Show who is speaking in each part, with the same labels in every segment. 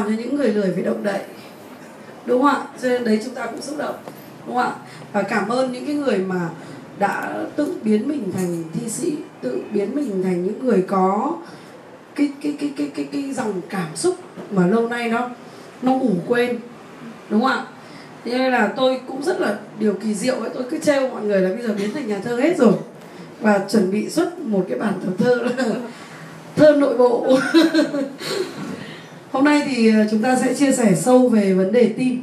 Speaker 1: làm cho những người lười phải động đậy. Đúng không ạ? Cho nên đấy chúng ta cũng xúc động, đúng không ạ? Và cảm ơn những cái người mà đã tự biến mình thành thi sĩ, tự biến mình thành những người có cái cái cái cái cái cái dòng cảm xúc mà lâu nay nó nó ngủ quên, đúng không ạ? Thế nên là tôi cũng rất là điều kỳ diệu ấy, tôi cứ trêu mọi người là bây giờ biến thành nhà thơ hết rồi. Và chuẩn bị xuất một cái bản tập thơ là thơ nội bộ. hôm nay thì ờ, chúng ta sẽ chia sẻ sâu về vấn đề tim.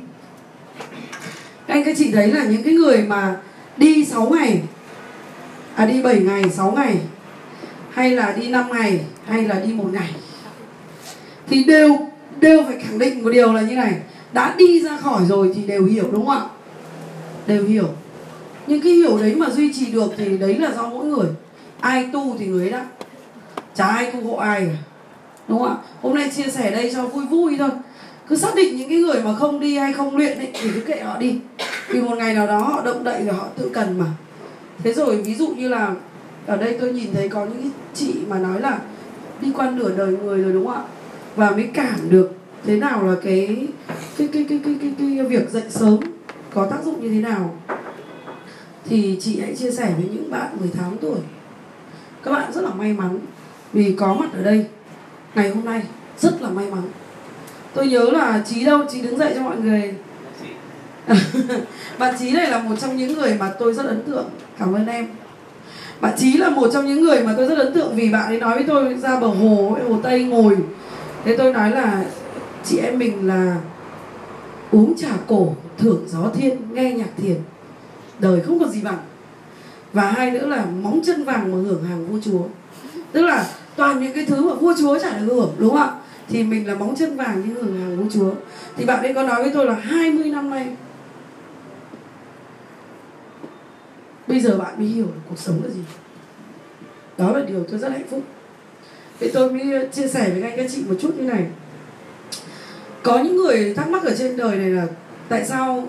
Speaker 1: Anh, các chị thấy là những cái người mà đi 6 ngày à đi 7 ngày 6 ngày, hay là đi 5 ngày, hay là đi một ngày, thì đều đều phải khẳng định một điều là như này, đã đi ra khỏi rồi thì đều hiểu, đúng không ạ? Đều hiểu. Nhưng cái hiểu đấy mà duy trì được thì đấy là do mỗi người. Ai tu thì người ấy đã. Chả ai tu hộ ai cả đúng không ạ? Hôm nay chia sẻ đây cho vui vui thôi. Cứ xác định những cái người mà không đi hay không luyện ấy, thì cứ kệ họ đi. Vì một ngày nào đó họ động đậy rồi họ tự cần mà. Thế rồi ví dụ như là ở đây tôi nhìn thấy có những chị mà nói là đi qua nửa đời người rồi đúng không ạ? Và mới cảm được thế nào là cái cái cái cái cái cái, cái, cái việc dậy sớm có tác dụng như thế nào. Thì chị hãy chia sẻ với những bạn 18 tuổi. Các bạn rất là may mắn vì có mặt ở đây ngày hôm nay. Rất là may mắn. Tôi nhớ là trí đâu? Trí đứng dậy cho mọi người. Bạn trí này là một trong những người mà tôi rất ấn tượng. Cảm ơn em. Bạn trí là một trong những người mà tôi rất ấn tượng vì bạn ấy nói với tôi ra bờ hồ hồ tây ngồi. Thế tôi nói là chị em mình là uống trà cổ thưởng gió thiên nghe nhạc thiền. Đời không còn gì bằng. Và hai nữa là móng chân vàng mà hưởng hàng vua chúa. Tức là toàn những cái thứ mà vua chúa chả được hưởng, đúng không ạ? Thì mình là móng chân vàng nhưng hưởng hàng vua chúa. Thì bạn ấy có nói với tôi là 20 năm nay, bây giờ bạn mới hiểu được cuộc sống là gì. Đó là điều tôi rất hạnh phúc. Vậy tôi mới uh, chia sẻ với anh, các chị một chút như này. Có những người thắc mắc ở trên đời này là tại sao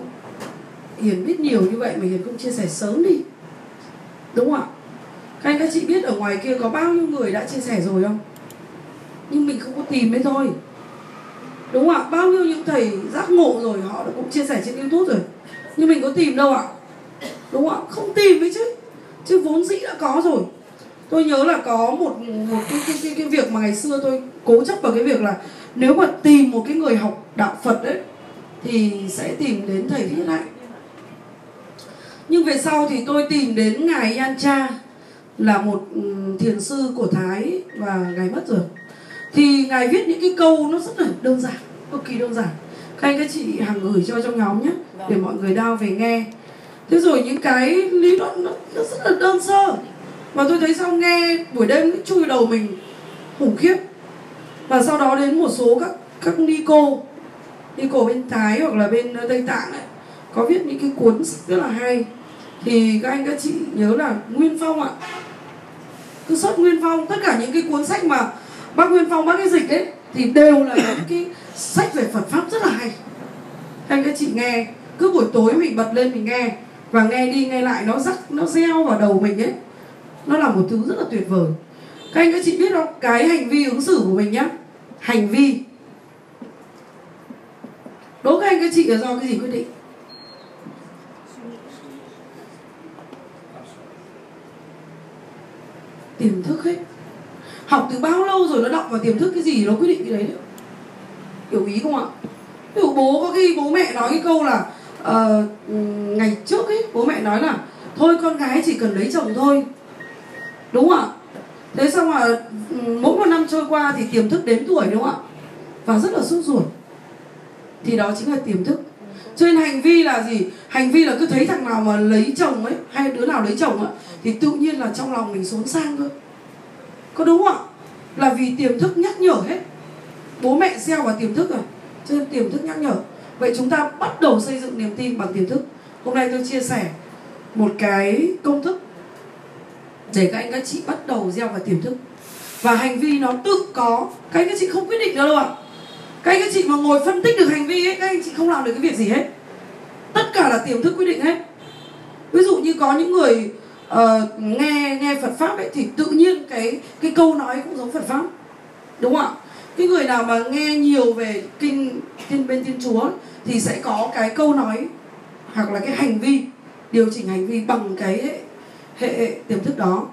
Speaker 1: hiền biết nhiều như vậy mà hiền không chia sẻ sớm đi? Đúng không ạ? Các anh các chị biết ở ngoài kia có bao nhiêu người đã chia sẻ rồi không? Nhưng mình không có tìm đấy thôi. Đúng không ạ? Bao nhiêu những thầy giác ngộ rồi họ đã cũng chia sẻ trên youtube rồi. Nhưng mình có tìm đâu ạ? Đúng không ạ? Không tìm ấy chứ. Chứ vốn dĩ đã có rồi. Tôi nhớ là có một một cái cái, cái, cái việc mà ngày xưa tôi cố chấp vào cái việc là nếu mà tìm một cái người học đạo phật đấy thì sẽ tìm đến thầy thiết hạnh. Nhưng về sau thì tôi tìm đến ngài Yan Cha là một thiền sư của Thái và ngài mất rồi. Thì ngài viết những cái câu nó rất là đơn giản cực kỳ đơn giản. Các anh các chị hàng gửi cho trong nhóm nhé để mọi người đao về nghe. Thế rồi những cái lý luận nó, nó rất là đơn sơ. Mà tôi thấy sao nghe buổi đêm cứ chui đầu mình khủng khiếp. Và sau đó đến một số các các ni cô ni cô bên thái hoặc là bên tây tạng ấy có viết những cái cuốn rất là hay. Thì các anh các chị nhớ là nguyên phong ạ cứ xuất nguyên phong, tất cả những cái cuốn sách mà bác nguyên phong, bác cái dịch ấy, thì đều là những cái sách về phật pháp rất là hay. Anh các chị nghe, cứ buổi tối mình bật lên mình nghe, và nghe đi nghe lại, nó rắc, nó gieo vào đầu mình ấy. Nó là một thứ rất là tuyệt vời. Các anh, các chị biết không? Cái hành vi ứng xử của mình nhá. Hành vi. Đố các anh, các chị là do cái gì quyết định? Tiềm thức hết học từ bao lâu rồi nó động vào tiềm thức cái gì nó quyết định cái đấy nữa? Hiểu ý không ạ? Ví dụ bố có khi bố mẹ nói cái câu là uh, ngày trước ấy bố mẹ nói là thôi con gái chỉ cần lấy chồng thôi. Đúng không ạ? Thế xong mà mỗi một năm trôi qua thì tiềm thức đến tuổi đúng không ạ? Và rất là sốt ruột. Thì đó chính là tiềm thức. Cho nên hành vi là gì? Hành vi là cứ thấy thằng nào mà lấy chồng ấy hay đứa nào lấy chồng ấy thì tự nhiên là trong lòng mình xốn sang thôi. Có đúng không ạ? Là vì tiềm thức nhắc nhở hết. Bố mẹ gieo vào tiềm thức rồi cho nên tiềm thức nhắc nhở. Vậy chúng ta bắt đầu xây dựng niềm tin bằng tiềm thức. Hôm nay tôi chia sẻ một cái công thức để các anh, các chị bắt đầu gieo vào tiềm thức. Và hành vi nó tự có. Các anh, các chị không quyết định được đâu ạ. Các anh, các chị mà ngồi phân tích được hành vi ấy, các anh chị không làm được cái việc gì hết. Tất cả là tiềm thức quyết định hết. Ví dụ như có những người uh, nghe nghe Phật pháp ấy thì tự nhiên cái cái câu nói cũng giống Phật pháp đúng không ạ? Cái người nào mà nghe nhiều về kinh kinh bên thiên chúa thì sẽ có cái câu nói hoặc là cái hành vi điều chỉnh hành vi bằng cái hệ, hệ, tiềm thức đó.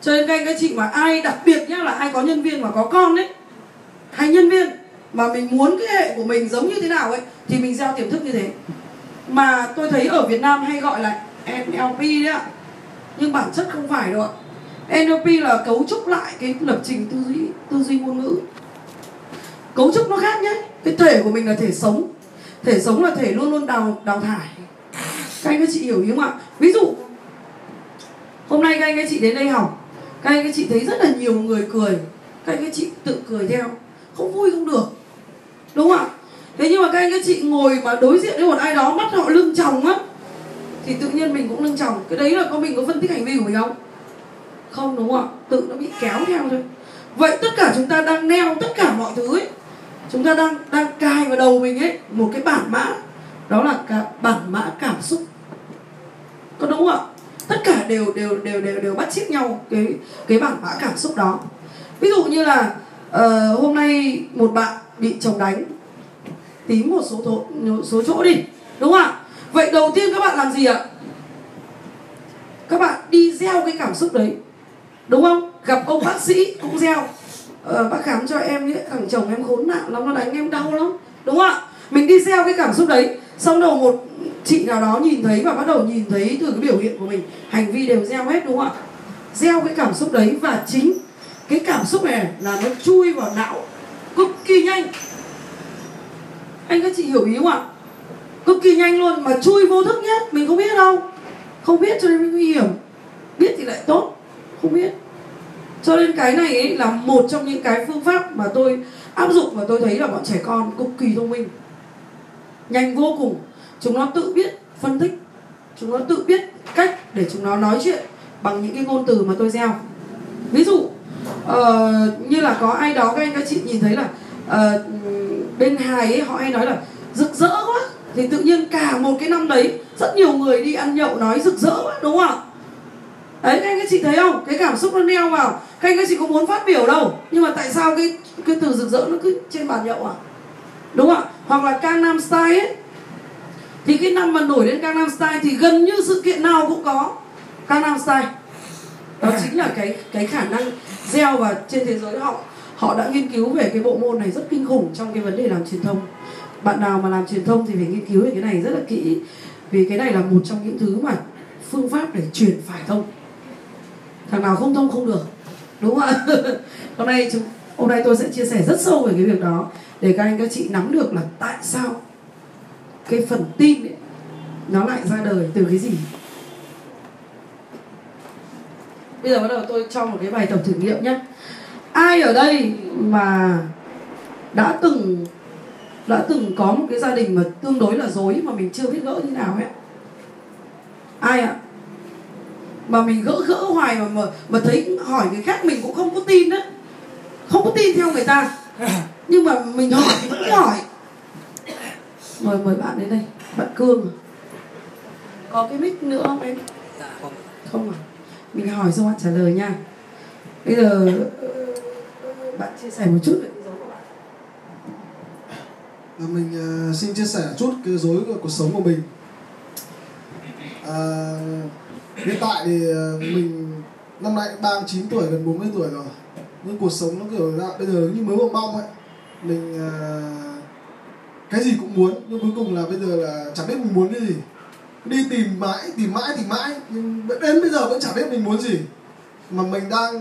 Speaker 1: Cho nên các anh các chị mà ai đặc biệt nhá là ai có nhân viên mà có con đấy hay nhân viên mà mình muốn cái hệ của mình giống như thế nào ấy thì mình gieo tiềm thức như thế. Mà tôi thấy ở Việt Nam hay gọi là NLP đấy ạ nhưng bản chất không phải đâu ạ. NLP là cấu trúc lại cái lập trình tư duy tư duy ngôn ngữ. Cấu trúc nó khác nhé. Cái thể của mình là thể sống. Thể sống là thể luôn luôn đào đào thải. Các anh các chị hiểu ý không ạ? Ví dụ, hôm nay các anh các chị đến đây học. Các anh các chị thấy rất là nhiều người cười. Các anh các chị tự cười theo. Không vui không được. Đúng không ạ? Thế nhưng mà các anh các chị ngồi mà đối diện với một ai đó, mắt họ lưng tròng á thì tự nhiên mình cũng lưng chồng, cái đấy là có mình có phân tích hành vi của mình không? Không đúng không ạ? Tự nó bị kéo theo thôi. Vậy tất cả chúng ta đang neo tất cả mọi thứ ấy. Chúng ta đang đang cài vào đầu mình ấy một cái bản mã. Đó là cả bản mã cảm xúc. Có đúng không ạ? Tất cả đều đều đều đều đều bắt chước nhau cái cái bản mã cảm xúc đó. Ví dụ như là uh, hôm nay một bạn bị chồng đánh. Tím một số thổ, số chỗ đi. Đúng không ạ? Vậy đầu tiên các bạn làm gì ạ? Các bạn đi gieo cái cảm xúc đấy đúng không? Gặp ông bác sĩ cũng gieo. Ờ, bác khám cho em thằng chồng em khốn nạn lắm nó đánh em đau lắm đúng không ạ? Mình đi gieo cái cảm xúc đấy xong đầu một chị nào đó nhìn thấy và bắt đầu nhìn thấy từ cái biểu hiện của mình hành vi đều gieo hết đúng không ạ? Gieo cái cảm xúc đấy và chính cái cảm xúc này là nó chui vào não cực kỳ nhanh. Anh các chị hiểu ý không ạ? Cực kỳ nhanh luôn mà chui vô thức nhất mình không biết đâu. Không biết cho nên mới nguy hiểm. Biết thì lại tốt không biết. Cho nên cái này ấy là một trong những cái phương pháp mà tôi áp dụng và tôi thấy là bọn trẻ con cực kỳ thông minh. Nhanh vô cùng. Chúng nó tự biết phân tích. Chúng nó tự biết cách để chúng nó nói chuyện bằng những cái ngôn từ mà tôi gieo. Ví dụ uh, như là có ai đó các anh các chị nhìn thấy là uh, bên hài ấy họ hay nói là rực rỡ quá thì tự nhiên cả một cái năm đấy rất nhiều người đi ăn nhậu nói rực rỡ quá đúng không ạ? Đấy các anh các chị thấy không? Cái cảm xúc nó neo vào. Các anh các chị có muốn phát biểu đâu nhưng mà tại sao cái cái từ rực rỡ nó cứ trên bàn nhậu à? Đúng không ạ? Hoặc là Gangnam Style ấy. Thì cái năm mà nổi lên Gangnam Style thì gần như sự kiện nào cũng có Gangnam Style. Đó chính là cái cái khả năng gieo và trên thế giới họ. Họ đã nghiên cứu về cái bộ môn này rất kinh khủng trong cái vấn đề làm truyền thông bạn nào mà làm truyền thông thì phải nghiên cứu về cái này rất là kỹ. Vì cái này là một trong những thứ mà phương pháp để truyền phải thông. Thằng nào không thông không được đúng không ạ? Hôm nay chúng hôm nay tôi sẽ chia sẻ rất sâu về cái việc đó để các anh các chị nắm được là tại sao cái phần tin ấy, nó lại ra đời từ cái gì. Bây giờ bắt đầu tôi cho một cái bài tập thử nghiệm nhé. Ai ở đây mà đã từng đã từng có một cái gia đình mà tương đối là dối mà mình chưa biết gỡ như nào ấy. Ai ạ? Mà mình gỡ gỡ hoài mà mà, mà thấy hỏi người khác mình cũng không có tin đấy không có tin theo người ta. Nhưng mà mình hỏi vẫn hỏi. Mời mời bạn đến đây. Bạn cương à? có cái mic nữa không em?
Speaker 2: Dạ không.
Speaker 1: Không à? Mình hỏi xong bạn trả lời nha. Bây giờ bạn chia sẻ một chút. về cái dấu của bạn
Speaker 3: À, mình ờ, xin chia sẻ chút cái dối của cuộc sống của mình. À, hiện tại thì ờ, mình năm nay 39 tuổi gần 40 tuổi rồi. Nhưng cuộc sống nó kiểu ra bây giờ như mới bong bong ấy. Mình à, cái gì cũng muốn nhưng cuối cùng là bây giờ là chẳng biết mình muốn cái gì. Đi tìm mãi tìm mãi tìm mãi nhưng đến bây giờ vẫn chẳng biết mình muốn gì. Mà mình đang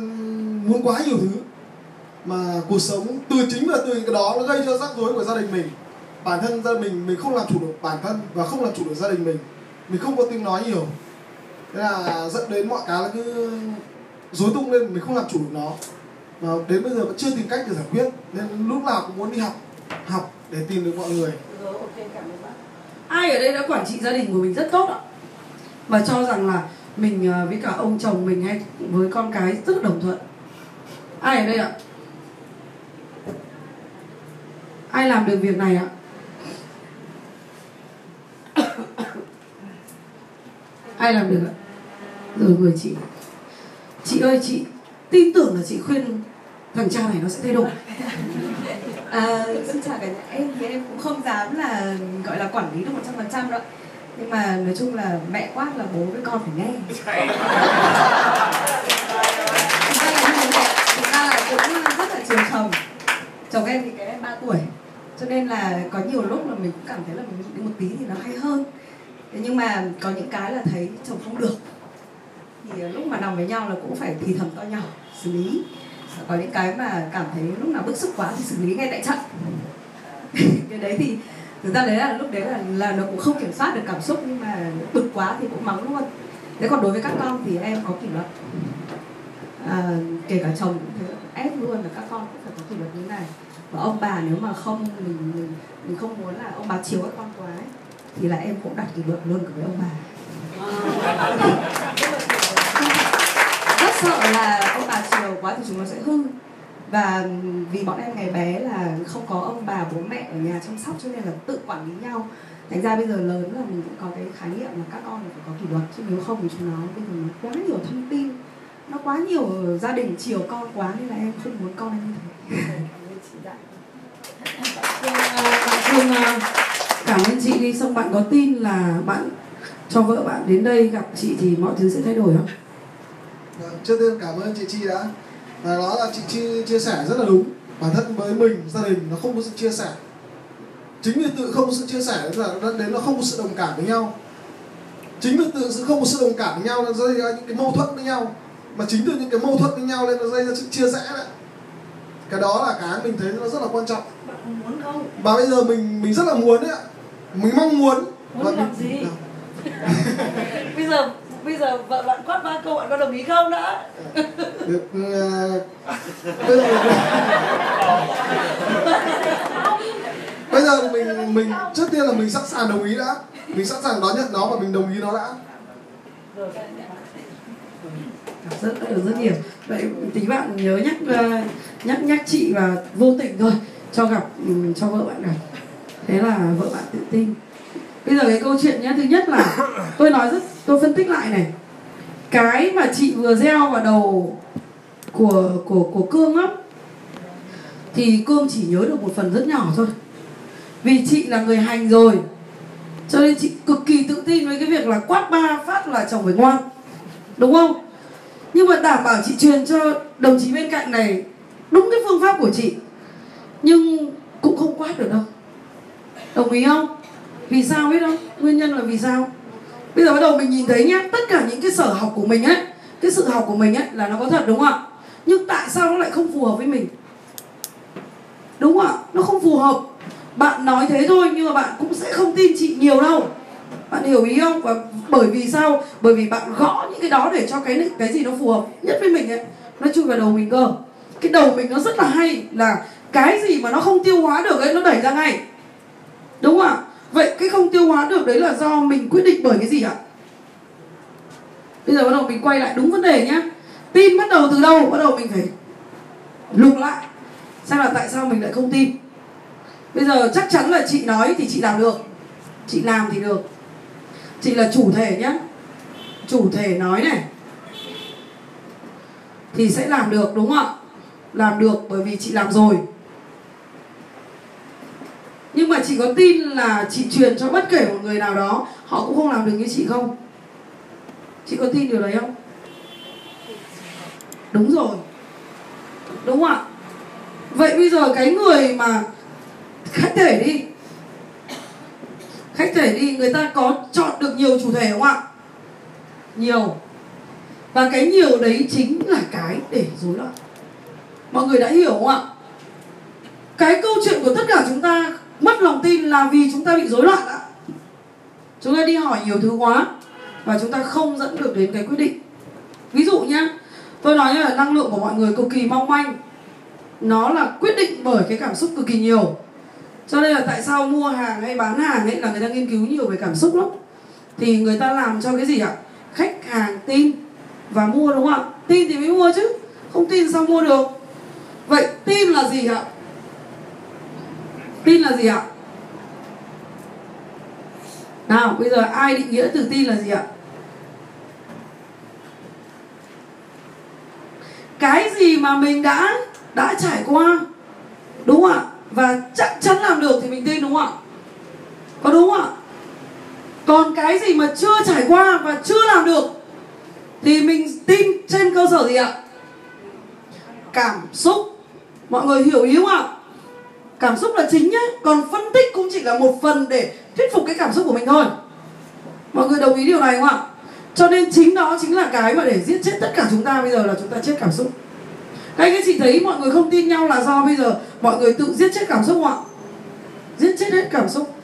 Speaker 3: muốn quá nhiều thứ. Mà cuộc sống từ chính là từ cái đó nó gây cho rắc rối của gia đình mình bản thân gia mình mình không làm chủ được bản thân và không làm chủ được gia đình mình. Mình không có tiếng nói nhiều. Thế là dẫn đến mọi cái là cứ rối tung lên mình không làm chủ được nó. Và đến bây giờ vẫn chưa tìm cách để giải quyết. Nên lúc nào cũng muốn đi học học để tìm được mọi người.
Speaker 1: Rồi, cảm ơn bạn. ai ở đây đã quản trị gia đình của mình rất tốt ạ? Và cho rằng là mình ờ, với cả ông chồng mình hay với con cái rất đồng thuận. Ai ở đây ạ? Ai làm được việc này ạ? Ai làm được ạ? Rồi mời chị chị ơi chị tin tưởng là chị khuyên thằng cha này nó sẽ thay đổi.
Speaker 2: À, xin chào cả nhà. Em thì em cũng không dám là gọi là quản lý được một trăm phần trăm đâu nhưng mà nói chung là mẹ quát là bố với con phải nghe. Thực ra là như thế thực ra là cũng rất là chiều chồng chồng em thì cái em 3 tuổi. Cho nên là có nhiều lúc là mình cũng cảm thấy là mình đi một tí thì nó hay hơn thế nhưng mà có những cái là thấy chồng không được. Thì ờ, lúc mà nằm với nhau là cũng phải thì thầm to nhỏ xử lý. Có những cái mà cảm thấy lúc nào bức xúc quá thì xử lý ngay tại trận cái đấy thì thực ra đấy là lúc đấy là là nó cũng không kiểm soát được cảm xúc nhưng mà bực quá thì cũng mắng luôn. Thế còn đối với các con thì em có kỷ luật. À, kể cả chồng cũng thế ép luôn là các con cũng phải có kỷ luật như này. Và ông bà nếu mà không mình mình, mình không muốn là ông bà chiều các con quá ấy, thì là em cũng đặt kỷ luật luôn với ông bà. Rất sợ là ông bà chiều quá thì chúng nó sẽ hư. Và vì bọn em ngày bé là không có ông bà bố mẹ ở nhà chăm sóc cho nên là tự quản lý nhau. Thành ra bây giờ lớn là mình cũng có cái khái niệm là các con phải có kỷ luật chứ nếu không thì chúng nó bây giờ nó quá nhiều thông tin nó quá nhiều gia đình chiều con quá nên là em không muốn con em như thế.
Speaker 1: Vâng, à, cảm ơn chị đi xong bạn có tin là bạn cho vợ bạn đến đây gặp chị thì mọi thứ sẽ thay đổi không?
Speaker 3: Vâng, trước tiên cảm ơn chị Chi đã. Và đó là chị Chi chia sẻ rất là đúng. Bản thân với mình gia đình nó không có sự chia sẻ. Chính vì tự không có sự chia sẻ là dẫn đến nó không có sự đồng cảm với nhau. Chính vì tự sự không có sự đồng cảm với nhau nó gây ra những cái mâu thuẫn với nhau. Mà chính từ những cái mâu thuẫn với nhau nên nó gây ra sự chia rẽ đấy. Cái đó là cái mình thấy nó rất là quan trọng.
Speaker 1: Bạn muốn không?
Speaker 3: Và bây giờ mình mình rất là muốn đấy ạ mình mong muốn.
Speaker 1: Muốn
Speaker 3: và
Speaker 1: làm gì? bây giờ bây giờ vợ bạn quát ba câu bạn có đồng ý không đã?
Speaker 3: Được ờ, bây giờ bây giờ mình mình trước tiên là mình sẵn sàng đồng ý đã. Mình sẵn sàng đón nhận nó và mình đồng ý nó đã.
Speaker 1: Rất được rất nhiều. Vậy tí bạn nhớ nhắc ờ, nhắc nhắc chị và vô tình thôi cho gặp ừm, cho vợ bạn gặp thế là vợ bạn tự tin. Bây giờ cái câu chuyện nhé thứ nhất là tôi nói rất tôi phân tích lại này. Cái mà chị vừa gieo vào đầu của của của cương á thì cương chỉ nhớ được một phần rất nhỏ thôi. Vì chị là người hành rồi cho nên chị cực kỳ tự tin với cái việc là quát ba phát là chồng phải ngoan đúng không? Nhưng mà đảm bảo chị truyền cho đồng chí bên cạnh này đúng cái phương pháp của chị nhưng cũng không quát được đâu đồng ý không? Vì sao biết không? Nguyên nhân là vì sao? Bây giờ bắt đầu mình nhìn thấy nhá, tất cả những cái sở học của mình ấy, cái sự học của mình ấy là nó có thật, đúng không ạ? Nhưng tại sao nó lại không phù hợp với mình? Đúng không ạ? Nó không phù hợp. Bạn nói thế thôi, nhưng mà bạn cũng sẽ không tin chị nhiều đâu. Bạn hiểu ý không? Và bởi vì sao? Bởi vì bạn gõ những cái đó để cho cái cái gì nó phù hợp nhất với mình ấy. Nó chui vào đầu mình cơ. Cái đầu mình nó rất là hay là cái gì mà nó không tiêu hóa được ấy, nó đẩy ra ngay đúng không ạ? Vậy cái không tiêu hóa được đấy là do mình quyết định bởi cái gì ạ? Bây giờ bắt đầu mình quay lại đúng vấn đề nhá. Tin bắt đầu từ đâu? Bắt đầu mình phải lục lại, xem là tại sao mình lại không tin. Bây giờ chắc chắn là chị nói thì chị làm được, chị làm thì được. Chị là chủ thể nhá. Chủ thể nói này, thì sẽ làm được, đúng không ạ? Làm được bởi vì chị làm rồi nhưng mà chị có tin là chị truyền cho bất kể một người nào đó, họ cũng không làm được như chị không? Chị có tin điều đấy không? Đúng rồi. Đúng không ạ? Vậy bây giờ cái người mà khách thể đi. Khách thể đi, người ta có chọn được nhiều chủ thể không ạ? Nhiều. Và cái nhiều đấy chính là cái để rối loạn. Mọi người đã hiểu không ạ? Cái câu chuyện của tất cả chúng ta mất lòng tin là vì chúng ta bị rối loạn ạ. Chúng ta đi hỏi nhiều thứ quá và chúng ta không dẫn được đến cái quyết định. Ví dụ nhá, tôi nói là năng lượng của mọi người cực kỳ mong manh. Nó là quyết định bởi cái cảm xúc cực kỳ nhiều. Cho nên là tại sao mua hàng hay bán hàng ấy là người ta nghiên cứu nhiều về cảm xúc lắm. Thì người ta làm cho cái gì ạ? Khách hàng tin và mua đúng không ạ? Tin thì mới mua chứ, không tin sao mua được? Vậy tin là gì ạ? Tin là gì ạ? Nào, bây giờ ai định nghĩa từ tin là gì ạ? Cái gì mà mình đã đã trải qua, đúng không ạ? Và chắc chắn làm được thì mình tin, đúng không ạ? Có đúng không ạ? Còn cái gì mà chưa trải qua và chưa làm được thì mình tin trên cơ sở gì ạ? Cảm xúc. Mọi người hiểu ý không ạ? Cảm xúc là chính nhé còn phân tích cũng chỉ là một phần để thuyết phục cái cảm xúc của mình thôi. Mọi người đồng ý điều này không ạ? Cho nên chính đó chính là cái mà để giết chết tất cả chúng ta bây giờ là chúng ta chết cảm xúc. Các anh chị thấy mọi người không tin nhau là do bây giờ mọi người tự giết chết cảm xúc không ạ? Giết chết hết cảm xúc.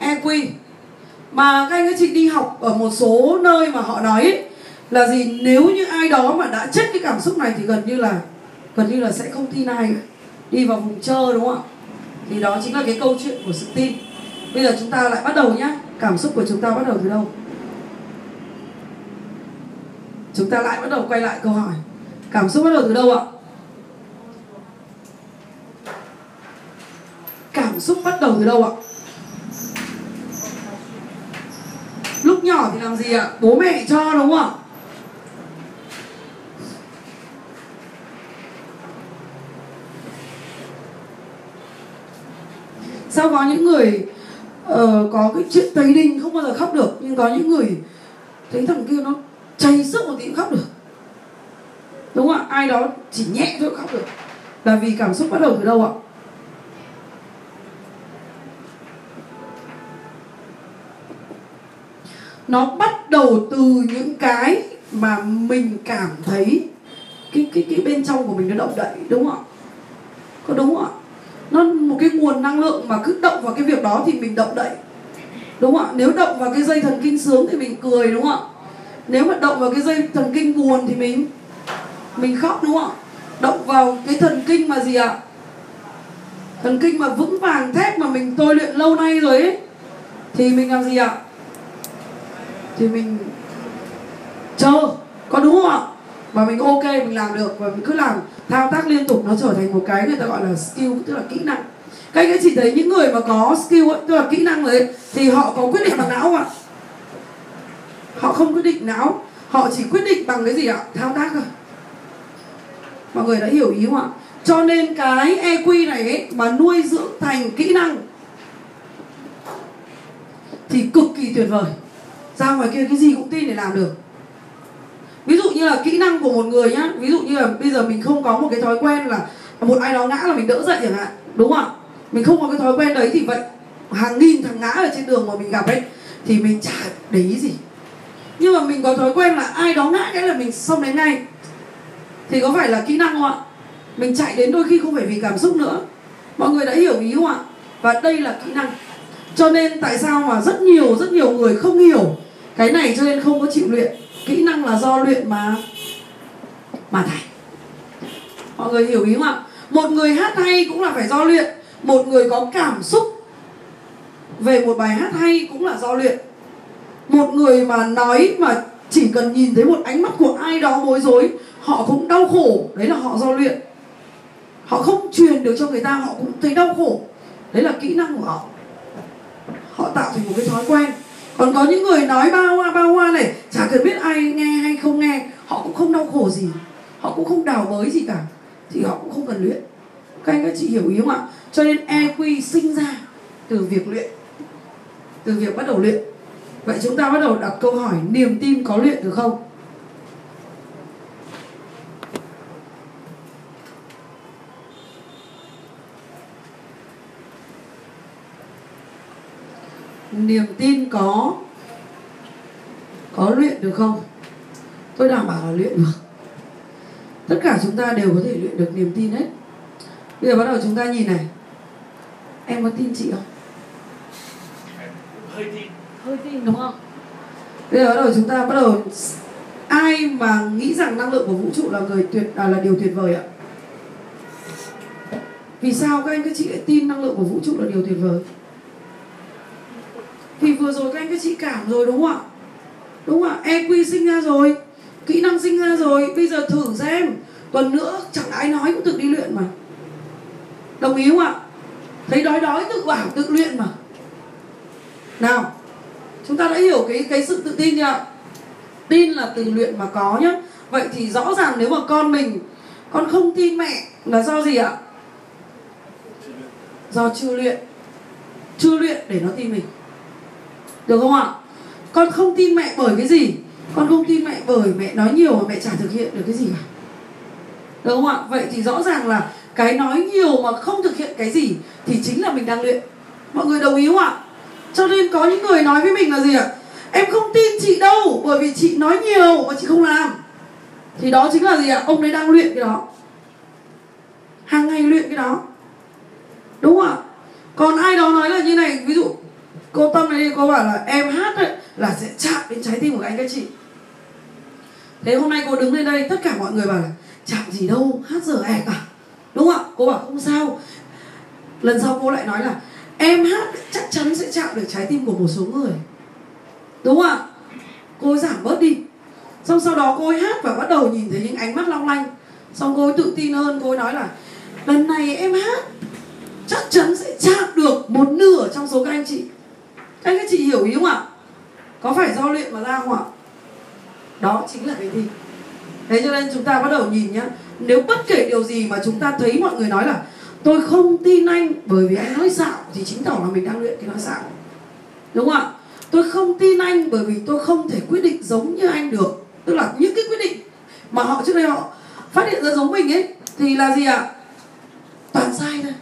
Speaker 1: EQ mà các anh các chị đi học ở một số nơi mà họ nói ấy, là gì? Nếu như ai đó mà đã chết cái cảm xúc này thì gần như là gần như là sẽ không tin ai cả. đi vào vùng chơi đúng không ạ? Thì đó chính là cái câu chuyện của sự tin. Bây giờ chúng ta lại bắt đầu nhá. Cảm xúc của chúng ta bắt đầu từ đâu? Chúng ta lại bắt đầu quay lại câu hỏi. Cảm xúc bắt đầu từ đâu ạ? Cảm xúc bắt đầu từ đâu ạ? Lúc nhỏ thì làm gì ạ? Bố mẹ cho đúng không ạ? Sao có những người uh, có cái chuyện tây đinh không bao giờ khóc được nhưng có những người thấy thằng kia nó chảy sức một tí cũng khóc được. Đúng không ạ? Ai đó chỉ nhẹ thôi cũng khóc được. Là vì cảm xúc bắt đầu từ đâu ạ? Nó bắt đầu từ những cái mà mình cảm thấy cái cái cái bên trong của mình nó động đậy đúng không ạ? Có đúng không ạ? Nó một cái nguồn năng lượng mà cứ động vào cái việc đó thì mình động đậy. Đúng không ạ? Nếu động vào cái dây thần kinh sướng thì mình cười, đúng không ạ? Nếu mà động vào cái dây thần kinh buồn thì mình mình khóc, đúng không ạ? Động vào cái thần kinh mà gì ạ? Thần kinh mà vững vàng thép mà mình tôi luyện lâu nay rồi ấy, thì mình làm gì ạ? Thì mình chờ. Có đúng không ạ? Và mình ok mình làm được và mình cứ làm. Thao tác liên tục nó trở thành một cái người ta gọi là skill tức là kỹ năng. Các anh chỉ thấy những người mà có skill ấy, tức là kỹ năng ấy thì họ có quyết định bằng não ạ. Họ không quyết định não họ chỉ quyết định bằng cái gì ạ? Thao tác thôi. Mọi người đã hiểu ý không ạ? Cho nên cái EQ này ấy, mà nuôi dưỡng thành kỹ năng thì cực kỳ tuyệt vời. Ra ngoài kia cái gì cũng tin để làm được ví dụ như là kỹ năng của một người nhá, ví dụ như là bây giờ mình không có một cái thói quen là một ai đó ngã là mình đỡ dậy chẳng hạn, đúng không ạ? Mình không có cái thói quen đấy thì vậy, hàng nghìn thằng ngã ở trên đường mà mình gặp ấy, thì mình chả để ý gì. Nhưng mà mình có thói quen là ai đó ngã cái là mình xông đến ngay. Thì có phải là kỹ năng không ạ? Mình chạy đến đôi khi không phải vì cảm xúc nữa. Mọi người đã hiểu ý không ạ? Và đây là kỹ năng. Cho nên tại sao mà rất nhiều rất nhiều người không hiểu? Cái này cho nên không có chịu luyện kỹ năng là do luyện mà. Mà thành mọi người hiểu ý không ạ? Một người hát hay cũng là phải do luyện. Một người có cảm xúc về một bài hát hay cũng là do luyện. Một người mà nói mà chỉ cần nhìn thấy một ánh mắt của ai đó bối rối, họ cũng đau khổ. Đấy là họ do luyện. Họ không truyền được cho người ta, họ cũng thấy đau khổ. Đấy là kỹ năng của họ. Họ tạo thành một cái thói quen còn có những người nói bao hoa bao hoa này, chả cần biết ai nghe hay không nghe, họ cũng không đau khổ gì, họ cũng không đào bới gì cả, thì họ cũng không cần luyện. Các anh, các chị hiểu ý không ạ? Cho nên EQ sinh ra từ việc luyện, từ việc bắt đầu luyện. Vậy chúng ta bắt đầu đặt câu hỏi, niềm tin có luyện được không? Niềm tin có có luyện được không? Tôi đảm bảo là luyện được tất cả chúng ta đều có thể luyện được niềm tin hết bây giờ bắt đầu chúng ta nhìn này. Em có tin chị không?
Speaker 4: Hơi tin.
Speaker 1: Hơi tin đúng không? Bây giờ bắt đầu chúng ta bắt đầu ai mà nghĩ rằng năng lượng của vũ trụ là người tuyệt à, là điều tuyệt vời ạ? Vì sao các anh các chị lại tin năng lượng của vũ trụ là điều tuyệt vời vừa rồi các anh các chị cảm rồi đúng không ạ? Đúng không ạ? EQ sinh ra rồi, kỹ năng sinh ra rồi, bây giờ thử xem. Tuần nữa, chẳng ai nói cũng tự đi luyện mà. Đồng ý không ạ? Thấy đói đói tự bảo, tự luyện mà. Nào, chúng ta đã hiểu cái cái sự tự tin chưa ạ? Tin là từ luyện mà có nhá. Vậy thì rõ ràng nếu mà con mình, con không tin mẹ là do gì ạ? Do chưa luyện. Chưa luyện để nó tin mình được không ạ? Con không tin mẹ bởi cái gì? Con không tin mẹ bởi mẹ nói nhiều mà mẹ chả thực hiện được cái gì cả. Được không ạ? Vậy thì rõ ràng là cái nói nhiều mà không thực hiện cái gì thì chính là mình đang luyện. Mọi người đồng ý không ạ? Cho nên có những người nói với mình là gì ạ? Em không tin chị đâu, bởi vì chị nói nhiều mà chị không làm. Thì đó chính là gì ạ? Ông ấy đang luyện cái đó. Hàng ngày luyện cái đó. Đúng không ạ? Còn ai đó nói là như này, ví dụ cô tâm này cô bảo là em hát ấy, là sẽ chạm đến trái tim của anh các chị. Thế hôm nay cô đứng lên đây tất cả mọi người bảo là chạm gì đâu hát dở ẹc à? Đúng không ạ? Cô bảo không sao. Lần sau cô lại nói là em hát chắc chắn sẽ chạm được trái tim của một số người. Đúng không ạ? Cô giảm bớt đi. Xong sau đó cô ấy hát và bắt đầu nhìn thấy những ánh mắt long lanh. Xong cô ấy tự tin hơn cô ấy nói là lần này em hát chắc chắn sẽ chạm được một nửa trong số các anh chị các chị hiểu ý không ạ? Có phải do luyện mà ra không ạ? Đó chính là cái gì? Thế cho nên chúng ta bắt đầu nhìn nhá. Nếu bất kể điều gì mà chúng ta thấy mọi người nói là, tôi không tin anh bởi vì anh nói xạo, thì chính tỏ là mình đang luyện cái nói xạo. Đúng không ạ? Tôi không tin anh bởi vì tôi không thể quyết định giống như anh được. Tức là những cái quyết định mà họ trước đây họ phát hiện ra giống mình ấy, thì là gì ạ? Toàn sai thôi.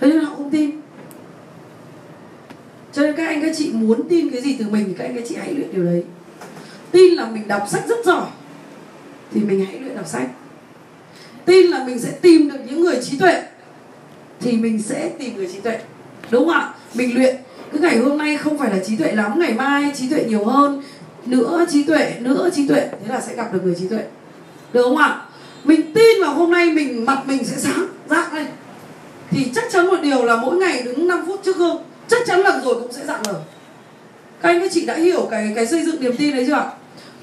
Speaker 1: Thế nên họ không tin cho nên các anh, các chị muốn tin cái gì từ mình thì các anh, các chị hãy luyện điều đấy. Tin là mình đọc sách rất giỏi thì mình hãy luyện đọc sách. Tin là mình sẽ tìm được những người trí tuệ thì mình sẽ tìm người trí tuệ. Đúng không ạ? Mình luyện. Cứ ngày hôm nay không phải là trí tuệ lắm, ngày mai trí tuệ nhiều hơn, nữa trí tuệ, nữa trí tuệ. Thế là sẽ gặp được người trí tuệ. Được không ạ? Mình tin vào hôm nay mình, mặt mình sẽ sáng dạng lên. Thì chắc chắn một điều là mỗi ngày đứng 5 phút trước gương chắc chắn lần rồi cũng sẽ dạng lở. các anh các chị đã hiểu cái cái xây dựng niềm tin đấy chưa ạ?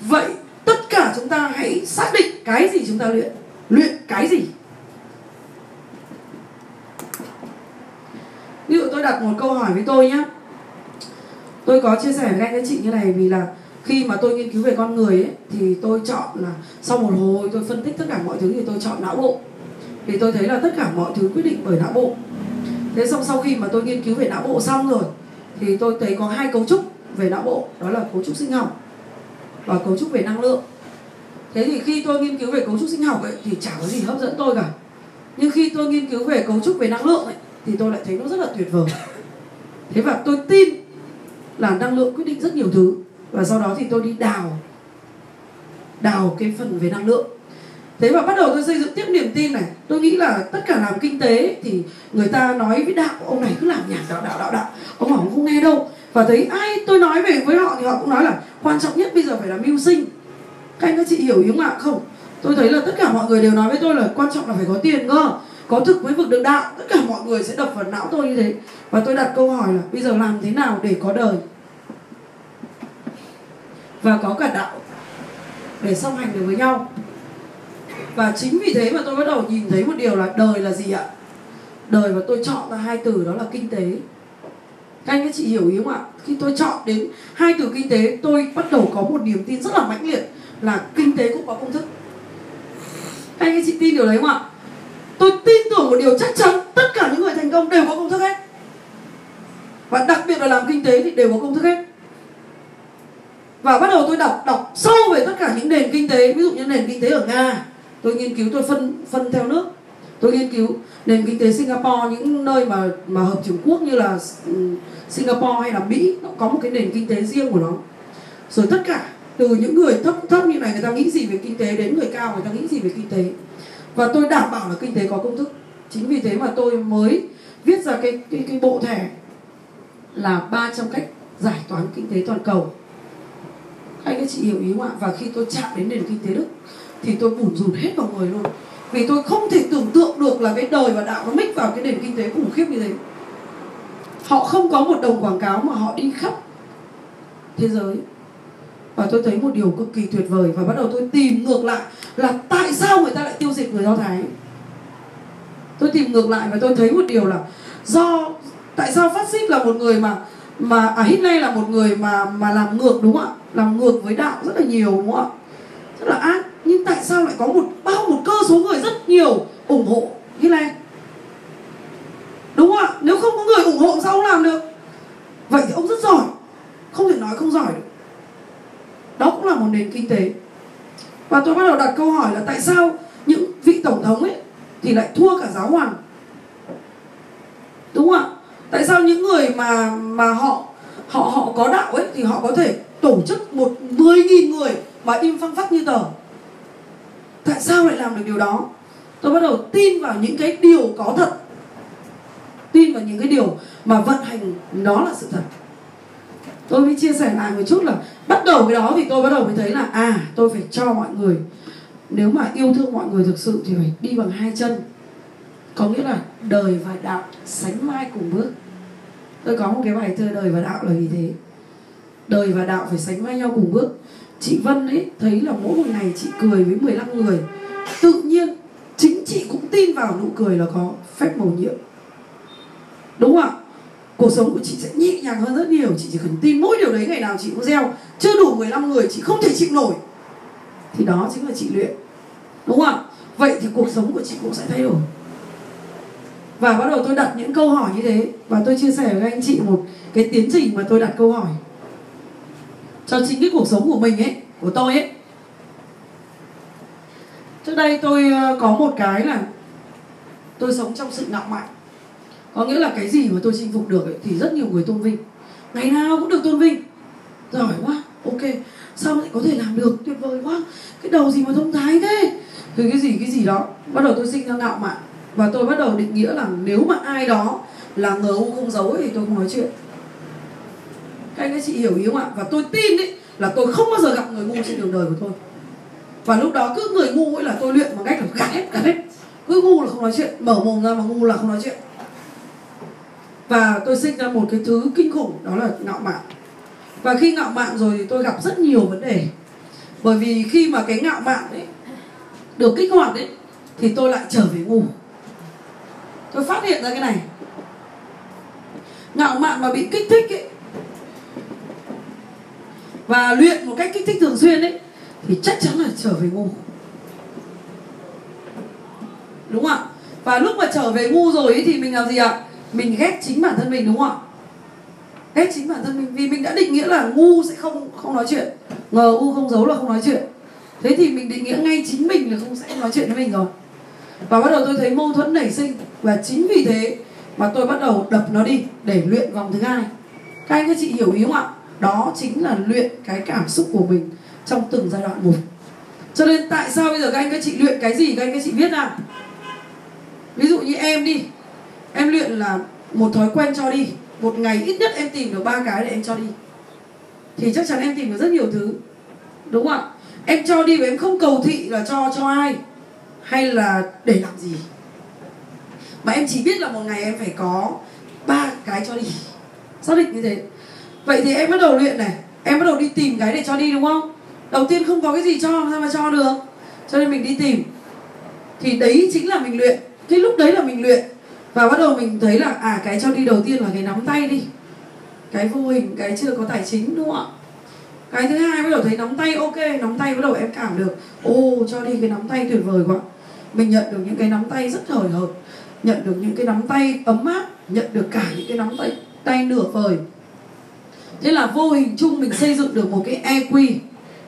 Speaker 1: Vậy tất cả chúng ta hãy xác định cái gì chúng ta luyện? Luyện cái gì? Ví dụ tôi đặt một câu hỏi với tôi nhé tôi có chia sẻ với các anh các chị như này vì là khi mà tôi nghiên cứu về con người ấy, thì tôi chọn là sau một hồi tôi phân tích tất cả mọi thứ thì tôi chọn não bộ. Thì tôi thấy là tất cả mọi thứ quyết định bởi não bộ thế xong sau khi mà tôi nghiên cứu về não bộ xong rồi, thì tôi thấy có hai cấu trúc về não bộ, đó là cấu trúc sinh học và cấu trúc về năng lượng. Thế thì khi tôi nghiên cứu về cấu trúc sinh học ấy, thì chả có gì hấp dẫn tôi cả. Nhưng khi tôi nghiên cứu về cấu trúc về năng lượng ấy, thì tôi lại thấy nó rất là tuyệt vời. Thế và tôi tin là năng lượng quyết định rất nhiều thứ. Và sau đó thì tôi đi đào đào cái phần về năng lượng thế và bắt đầu tôi xây dựng tiếp niềm tin này, tôi nghĩ là tất cả làm kinh tế thì người ta nói với đạo, ông này cứ làm nhảm đạo đạo đạo đạo, ông bảo không nghe đâu. Và thấy ai tôi nói về với họ thì họ cũng nói là quan trọng nhất bây giờ phải là mưu sinh. Các anh các chị hiểu ý không ạ, không? Tôi thấy là tất cả mọi người đều nói với tôi là quan trọng là phải có tiền cơ có thực mới vực được đạo, tất cả mọi người sẽ đập vào não tôi như thế. Và tôi đặt câu hỏi là bây giờ làm thế nào để có đời? Và có cả đạo để song hành được với nhau và chính vì thế mà tôi bắt đầu nhìn thấy một điều là đời là gì ạ? Đời và tôi chọn ra hai từ đó là kinh tế. Các anh các chị hiểu ý không ạ? Khi tôi chọn đến hai từ kinh tế, tôi bắt đầu có một niềm tin rất là mãnh liệt là kinh tế cũng có công thức. Các anh các chị tin điều đấy không ạ? Tôi tin tưởng một điều chắc chắn, tất cả những người thành công đều có công thức hết. Và đặc biệt là làm kinh tế thì đều có công thức hết. Và bắt đầu tôi đọc đọc sâu về tất cả những nền kinh tế, ví dụ như nền kinh tế ở nga tôi nghiên cứu tôi phân phân theo nước. Tôi nghiên cứu nền kinh tế Singapore những nơi mà mà hợp chủng quốc như là ừ, Singapore hay là Mỹ nó có một cái nền kinh tế riêng của nó. Rồi tất cả từ những người thấp thấp như này người ta nghĩ gì về kinh tế đến người cao người ta nghĩ gì về kinh tế. Và tôi đảm bảo là kinh tế có công thức. Chính vì thế mà tôi mới viết ra cái cái, cái bộ thẻ là 300 cách giải toán kinh tế toàn cầu. Anh các chị hiểu ý không ạ? Và khi tôi chạm đến nền kinh tế đức thì tôi bủn rủn hết vào người luôn. Vì tôi không thể tưởng tượng được là cái đời và đạo nó mix vào cái nền kinh tế khủng khiếp như thế. Họ không có một đồng quảng cáo mà họ đi khắp thế giới. Và tôi thấy một điều cực kỳ tuyệt vời và bắt đầu tôi tìm ngược lại là tại sao người ta lại tiêu diệt người do thái. Tôi tìm ngược lại và tôi thấy một điều là do, tại sao phát xít là một người mà mà à Hitler là một người mà mà làm ngược đúng không ạ? Làm ngược với đạo rất là nhiều đúng không ạ? Rất là ác nhưng tại sao lại có một, bao một cơ số người rất nhiều ủng hộ như này? Đúng không ạ? Nếu không có người ủng hộ sao ông làm được? Vậy thì ông rất giỏi. Không thể nói không giỏi được. Đó cũng là một nền kinh tế. Và tôi bắt đầu đặt câu hỏi là tại sao những vị tổng thống ấy thì lại thua cả giáo hoàng? Đúng không ạ? Tại sao những người mà mà họ họ họ có đạo ấy thì họ có thể tổ chức một mười nghìn người mà im phăng phắc như tờ? Tại sao lại làm được điều đó? Tôi bắt đầu tin vào những cái điều có thật. Tin vào những cái điều mà vận hành nó là sự thật. Tôi mới chia sẻ lại một chút là bắt đầu cái đó thì tôi bắt đầu mới thấy là à tôi phải cho mọi người, nếu mà yêu thương mọi người thực sự thì phải đi bằng hai chân. Có nghĩa là đời và đạo sánh vai cùng bước. Tôi có một cái bài thơ đời và đạo là vì thế? Đời và đạo phải sánh vai nhau cùng bước chị Vân ấy thấy là mỗi một ngày chị cười với 15 người. Tự nhiên, chính chị cũng tin vào nụ cười là có phép màu nhiệm. Đúng không ạ? Cuộc sống của chị sẽ nhẹ nhàng hơn rất nhiều. Chị chỉ cần tin mỗi điều đấy ngày nào chị cũng gieo. Chưa đủ 15 người, chị không thể chịu nổi. Thì đó chính là chị luyện. Đúng không ạ? Vậy thì cuộc sống của chị cũng sẽ thay đổi. Và bắt đầu tôi đặt những câu hỏi như thế. Và tôi chia sẻ với anh chị một cái tiến trình mà tôi đặt câu hỏi cho chính cái cuộc sống của mình ấy của tôi ấy. Trước đây tôi ờ, có một cái là tôi sống trong sự ngạo mạn có nghĩa là cái gì mà tôi chinh phục được ấy, thì rất nhiều người tôn vinh. Ngày nào cũng được tôn vinh. Giỏi quá ok. Sao lại có thể làm được? Tuyệt vời quá. Cái đầu gì mà thông thái thế? Thì cái gì cái gì đó. Bắt đầu tôi sinh ra ngạo mạn. Và tôi bắt đầu định nghĩa là nếu mà ai đó là ngờ u không giấu thì tôi không nói chuyện các anh các chị hiểu ý không ạ? Và tôi tin đấy là tôi không bao giờ gặp người ngu trên đường đời của tôi. Và lúc đó cứ người ngu ấy là tôi luyện bằng cách là gạt hết gạt hết. Cứ ngu là không nói chuyện, mở mồm ra mà ngu là không nói chuyện. Và tôi sinh ra một cái thứ kinh khủng, đó là ngạo mạn. Và khi ngạo mạn rồi thì tôi gặp rất nhiều vấn đề. Bởi vì khi mà cái ngạo mạn ấy được kích hoạt ấy, thì tôi lại trở về ngu. Tôi phát hiện ra cái này. Ngạo mạn mà bị kích thích ấy và luyện một cách kích thích thường xuyên ấy, thì chắc chắn là trở về ngu. Đúng không ạ? Và lúc mà trở về ngu rồi ấy, thì mình làm gì ạ? Mình ghét chính bản thân mình, đúng không ạ? Ghét chính bản thân mình, vì mình đã định nghĩa là ngu sẽ không không nói chuyện. Ngờ u không giấu là không nói chuyện. Thế thì mình định nghĩa ngay chính mình là không sẽ không nói chuyện với mình rồi. Và bắt đầu tôi thấy mâu thuẫn nảy sinh. Và chính vì thế mà tôi bắt đầu đập nó đi để luyện vòng thứ hai. Các anh các chị hiểu ý không ạ? Đó chính là luyện cái cảm xúc của mình trong từng giai đoạn một. Cho nên tại sao bây giờ các anh các chị luyện cái gì, các anh các chị biết nào? Ví dụ như em đi. Em luyện là một thói quen cho đi. Một ngày ít nhất em tìm được ba cái để em cho đi. Thì chắc chắn em tìm được rất nhiều thứ. Đúng không ạ? Em cho đi và em không cầu thị là cho cho ai? Hay là để làm gì? Mà em chỉ biết là một ngày em phải có ba cái cho đi. Xác định như thế vậy thì em bắt đầu luyện này. Em bắt đầu đi tìm cái để cho đi, đúng không? Đầu tiên không có cái gì cho, sao mà cho được? Cho nên mình đi tìm. Thì đấy chính là mình luyện. Cái lúc đấy là mình luyện. Và bắt đầu mình thấy là à cái cho đi đầu tiên là cái nắm tay đi. Cái vô hình, cái chưa có tài chính, đúng không ạ? Cái thứ hai, bắt đầu thấy nắm tay, ok, nắm tay bắt đầu em cảm được, ô, cho đi cái nắm tay tuyệt vời quá. Mình nhận được những cái nắm tay rất hời hợt, nhận được những cái nắm tay ấm áp, nhận được cả những cái nắm tay tay nửa vời thế là vô hình chung mình xây dựng được một cái EQ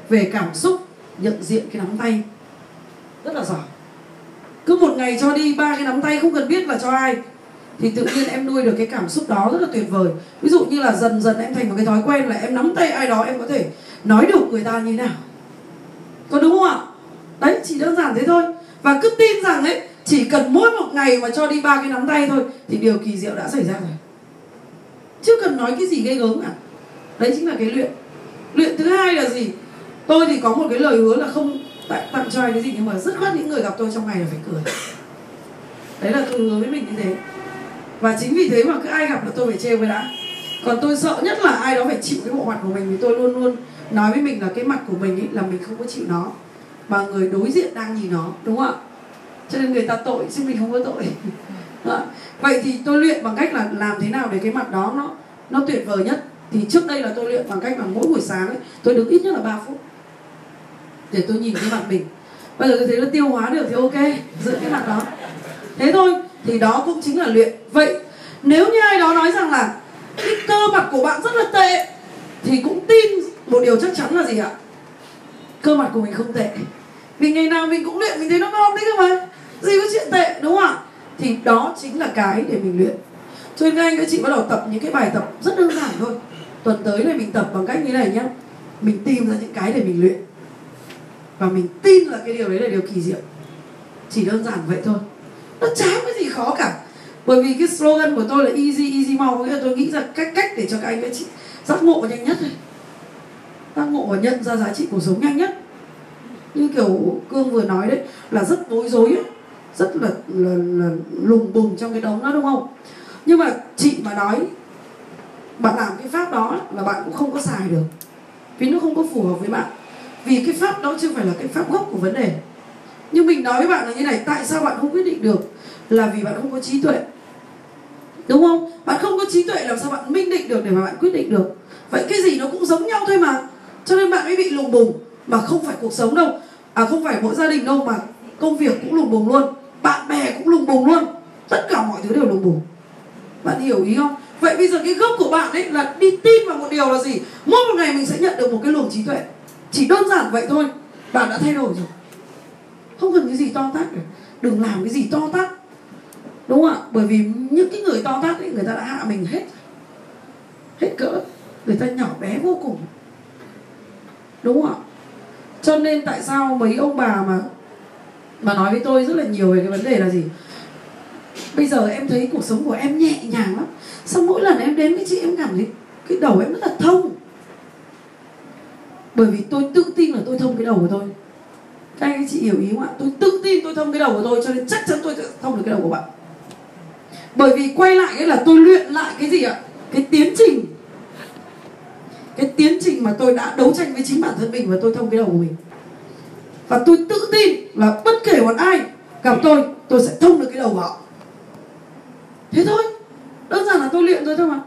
Speaker 1: về cảm xúc, nhận diện cái nắm tay. Rất là giỏi. Cứ một ngày cho đi, ba cái nắm tay không cần biết là cho ai, thì tự nhiên em nuôi được cái cảm xúc đó rất là tuyệt vời. Ví dụ như là dần dần em thành một cái thói quen là em nắm tay ai đó, em có thể nói được người ta như thế nào. Có đúng không ạ? Đấy, chỉ đơn giản thế thôi. Và cứ tin rằng ấy, chỉ cần mỗi một ngày mà cho đi ba cái nắm tay thôi, thì điều kỳ diệu đã xảy ra rồi. Chưa cần nói cái gì ghê gớm cả đấy chính là cái luyện. Luyện thứ hai là gì? Tôi thì có một cái lời hứa là không tặng, tặng cho ai cái gì nhưng mà rất khoát những người gặp tôi trong ngày là phải cười. Đấy là tôi hứa với mình như thế. Và chính vì thế mà cứ ai gặp là tôi phải trêu với đã. Còn tôi sợ nhất là ai đó phải chịu cái bộ mặt của mình thì tôi luôn luôn nói với mình là cái mặt của mình ấy, là mình không có chịu nó. Mà người đối diện đang nhìn nó đúng không ạ? Cho nên người ta tội chứ mình không có tội. Vậy thì tôi luyện bằng cách là làm thế nào để cái mặt đó nó nó tuyệt vời nhất? Thì trước đây là tôi luyện bằng cách là mỗi buổi sáng ấy, tôi đứng ít nhất là 3 phút để tôi nhìn cái mặt mình. Bây giờ tôi thấy nó tiêu hóa được thì ok giữ cái mặt đó. Thế thôi thì đó cũng chính là luyện. Vậy nếu như ai đó nói rằng là cái cơ mặt của bạn rất là tệ thì cũng tin một điều chắc chắn là gì ạ? Cơ mặt của mình không tệ. Vì ngày nào mình cũng luyện mình thấy nó ngon đấy cơ mà. Gì có chuyện tệ đúng không ạ? Thì đó chính là cái để mình luyện. Cho nên các anh các chị bắt đầu tập những cái bài tập rất đơn giản thôi tuần tới này mình tập bằng cách như này nhá. Mình tìm ra những cái để mình luyện. Và mình tin là cái điều đấy là điều kỳ diệu. Chỉ đơn giản vậy thôi. Nó chả cái gì khó cả. Bởi vì cái slogan của tôi là easy easy mau nghĩa là tôi nghĩ ra cách cách để cho các anh các chị giác ngộ nhanh nhất thôi. Giác ngộ và nhận ra giá trị cuộc sống nhanh nhất. Như kiểu cương vừa nói đấy là rất bối rối ấy. Rất là, là, là lùng bùng trong cái đống đó đúng không? Nhưng mà chị mà nói bạn làm cái pháp đó là bạn cũng không có xài được. Vì nó không có phù hợp với bạn. Vì cái pháp đó chưa phải là cái pháp gốc của vấn đề. Nhưng mình nói với bạn là như này, tại sao bạn không quyết định được? Là vì bạn không có trí tuệ. Đúng không? Bạn không có trí tuệ làm sao bạn minh định được để mà bạn quyết định được? Vậy cái gì nó cũng giống nhau thôi mà. Cho nên bạn mới bị lùng bùng. Mà không phải cuộc sống đâu. À không phải mỗi gia đình đâu, mà công việc cũng lùng bùng luôn. Bạn bè cũng lùng bùng luôn. Tất cả mọi thứ đều lùng bùng. Bạn hiểu ý không? Vậy bây giờ cái gốc của bạn ấy là đi tin vào một điều là gì? Mỗi một ngày mình sẽ nhận được một cái luồng trí tuệ. Chỉ đơn giản vậy thôi. Bạn đã thay đổi rồi. Không cần cái gì to tát cả. Đừng làm cái gì to tát. Đúng không ạ? Bởi vì những cái người to tát ấy, người ta đã hạ mình hết. Hết cỡ. Người ta nhỏ bé vô cùng. Đúng không ạ? Cho nên tại sao mấy ông bà mà mà nói với tôi rất là nhiều về cái vấn đề là gì? Bây giờ em thấy cuộc sống của em nhẹ nhàng lắm sao mỗi lần em đến với chị em cảm thấy cái đầu em rất là thông? Bởi vì tôi tự tin là tôi thông cái đầu của tôi. Các anh chị hiểu ý không ạ? Tôi tự tin tôi thông cái đầu của tôi, cho nên chắc chắn tôi sẽ thông được cái đầu của bạn. Bởi vì quay lại ấy là tôi luyện lại cái gì ạ? Cái tiến trình. Cái tiến trình mà tôi đã đấu tranh với chính bản thân mình và tôi thông cái đầu của mình. Và tôi tự tin là bất kể một ai gặp tôi tôi sẽ thông được cái đầu của họ. Thế thôi đơn giản là tôi luyện rồi thôi mà.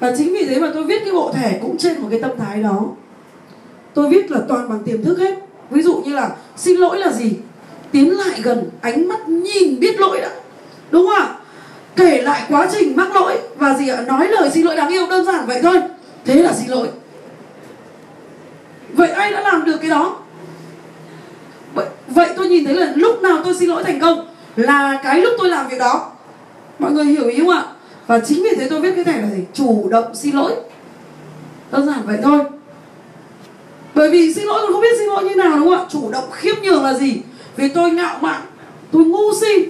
Speaker 1: Và chính vì thế mà tôi viết cái bộ thẻ cũng trên một cái tâm thái đó. Tôi viết là toàn bằng tiềm thức hết. Ví dụ như là xin lỗi là gì? Tiến lại gần ánh mắt nhìn biết lỗi đã. Đúng không ạ? Kể lại quá trình mắc lỗi và gì ạ? Nói lời xin lỗi đáng yêu đơn giản vậy thôi. Thế là xin lỗi. Vậy ai đã làm được cái đó? Vậy, vậy tôi nhìn thấy là lúc nào tôi xin lỗi thành công là cái lúc tôi làm việc đó. Mọi người hiểu ý không ạ? Và chính vì thế tôi viết cái thẻ là gì chủ động xin lỗi. Đơn giản vậy thôi. Bởi vì xin lỗi tôi không biết xin lỗi như nào, đúng không ạ? Chủ động khiêm nhường là gì? Vì tôi ngạo mạn, tôi ngu si,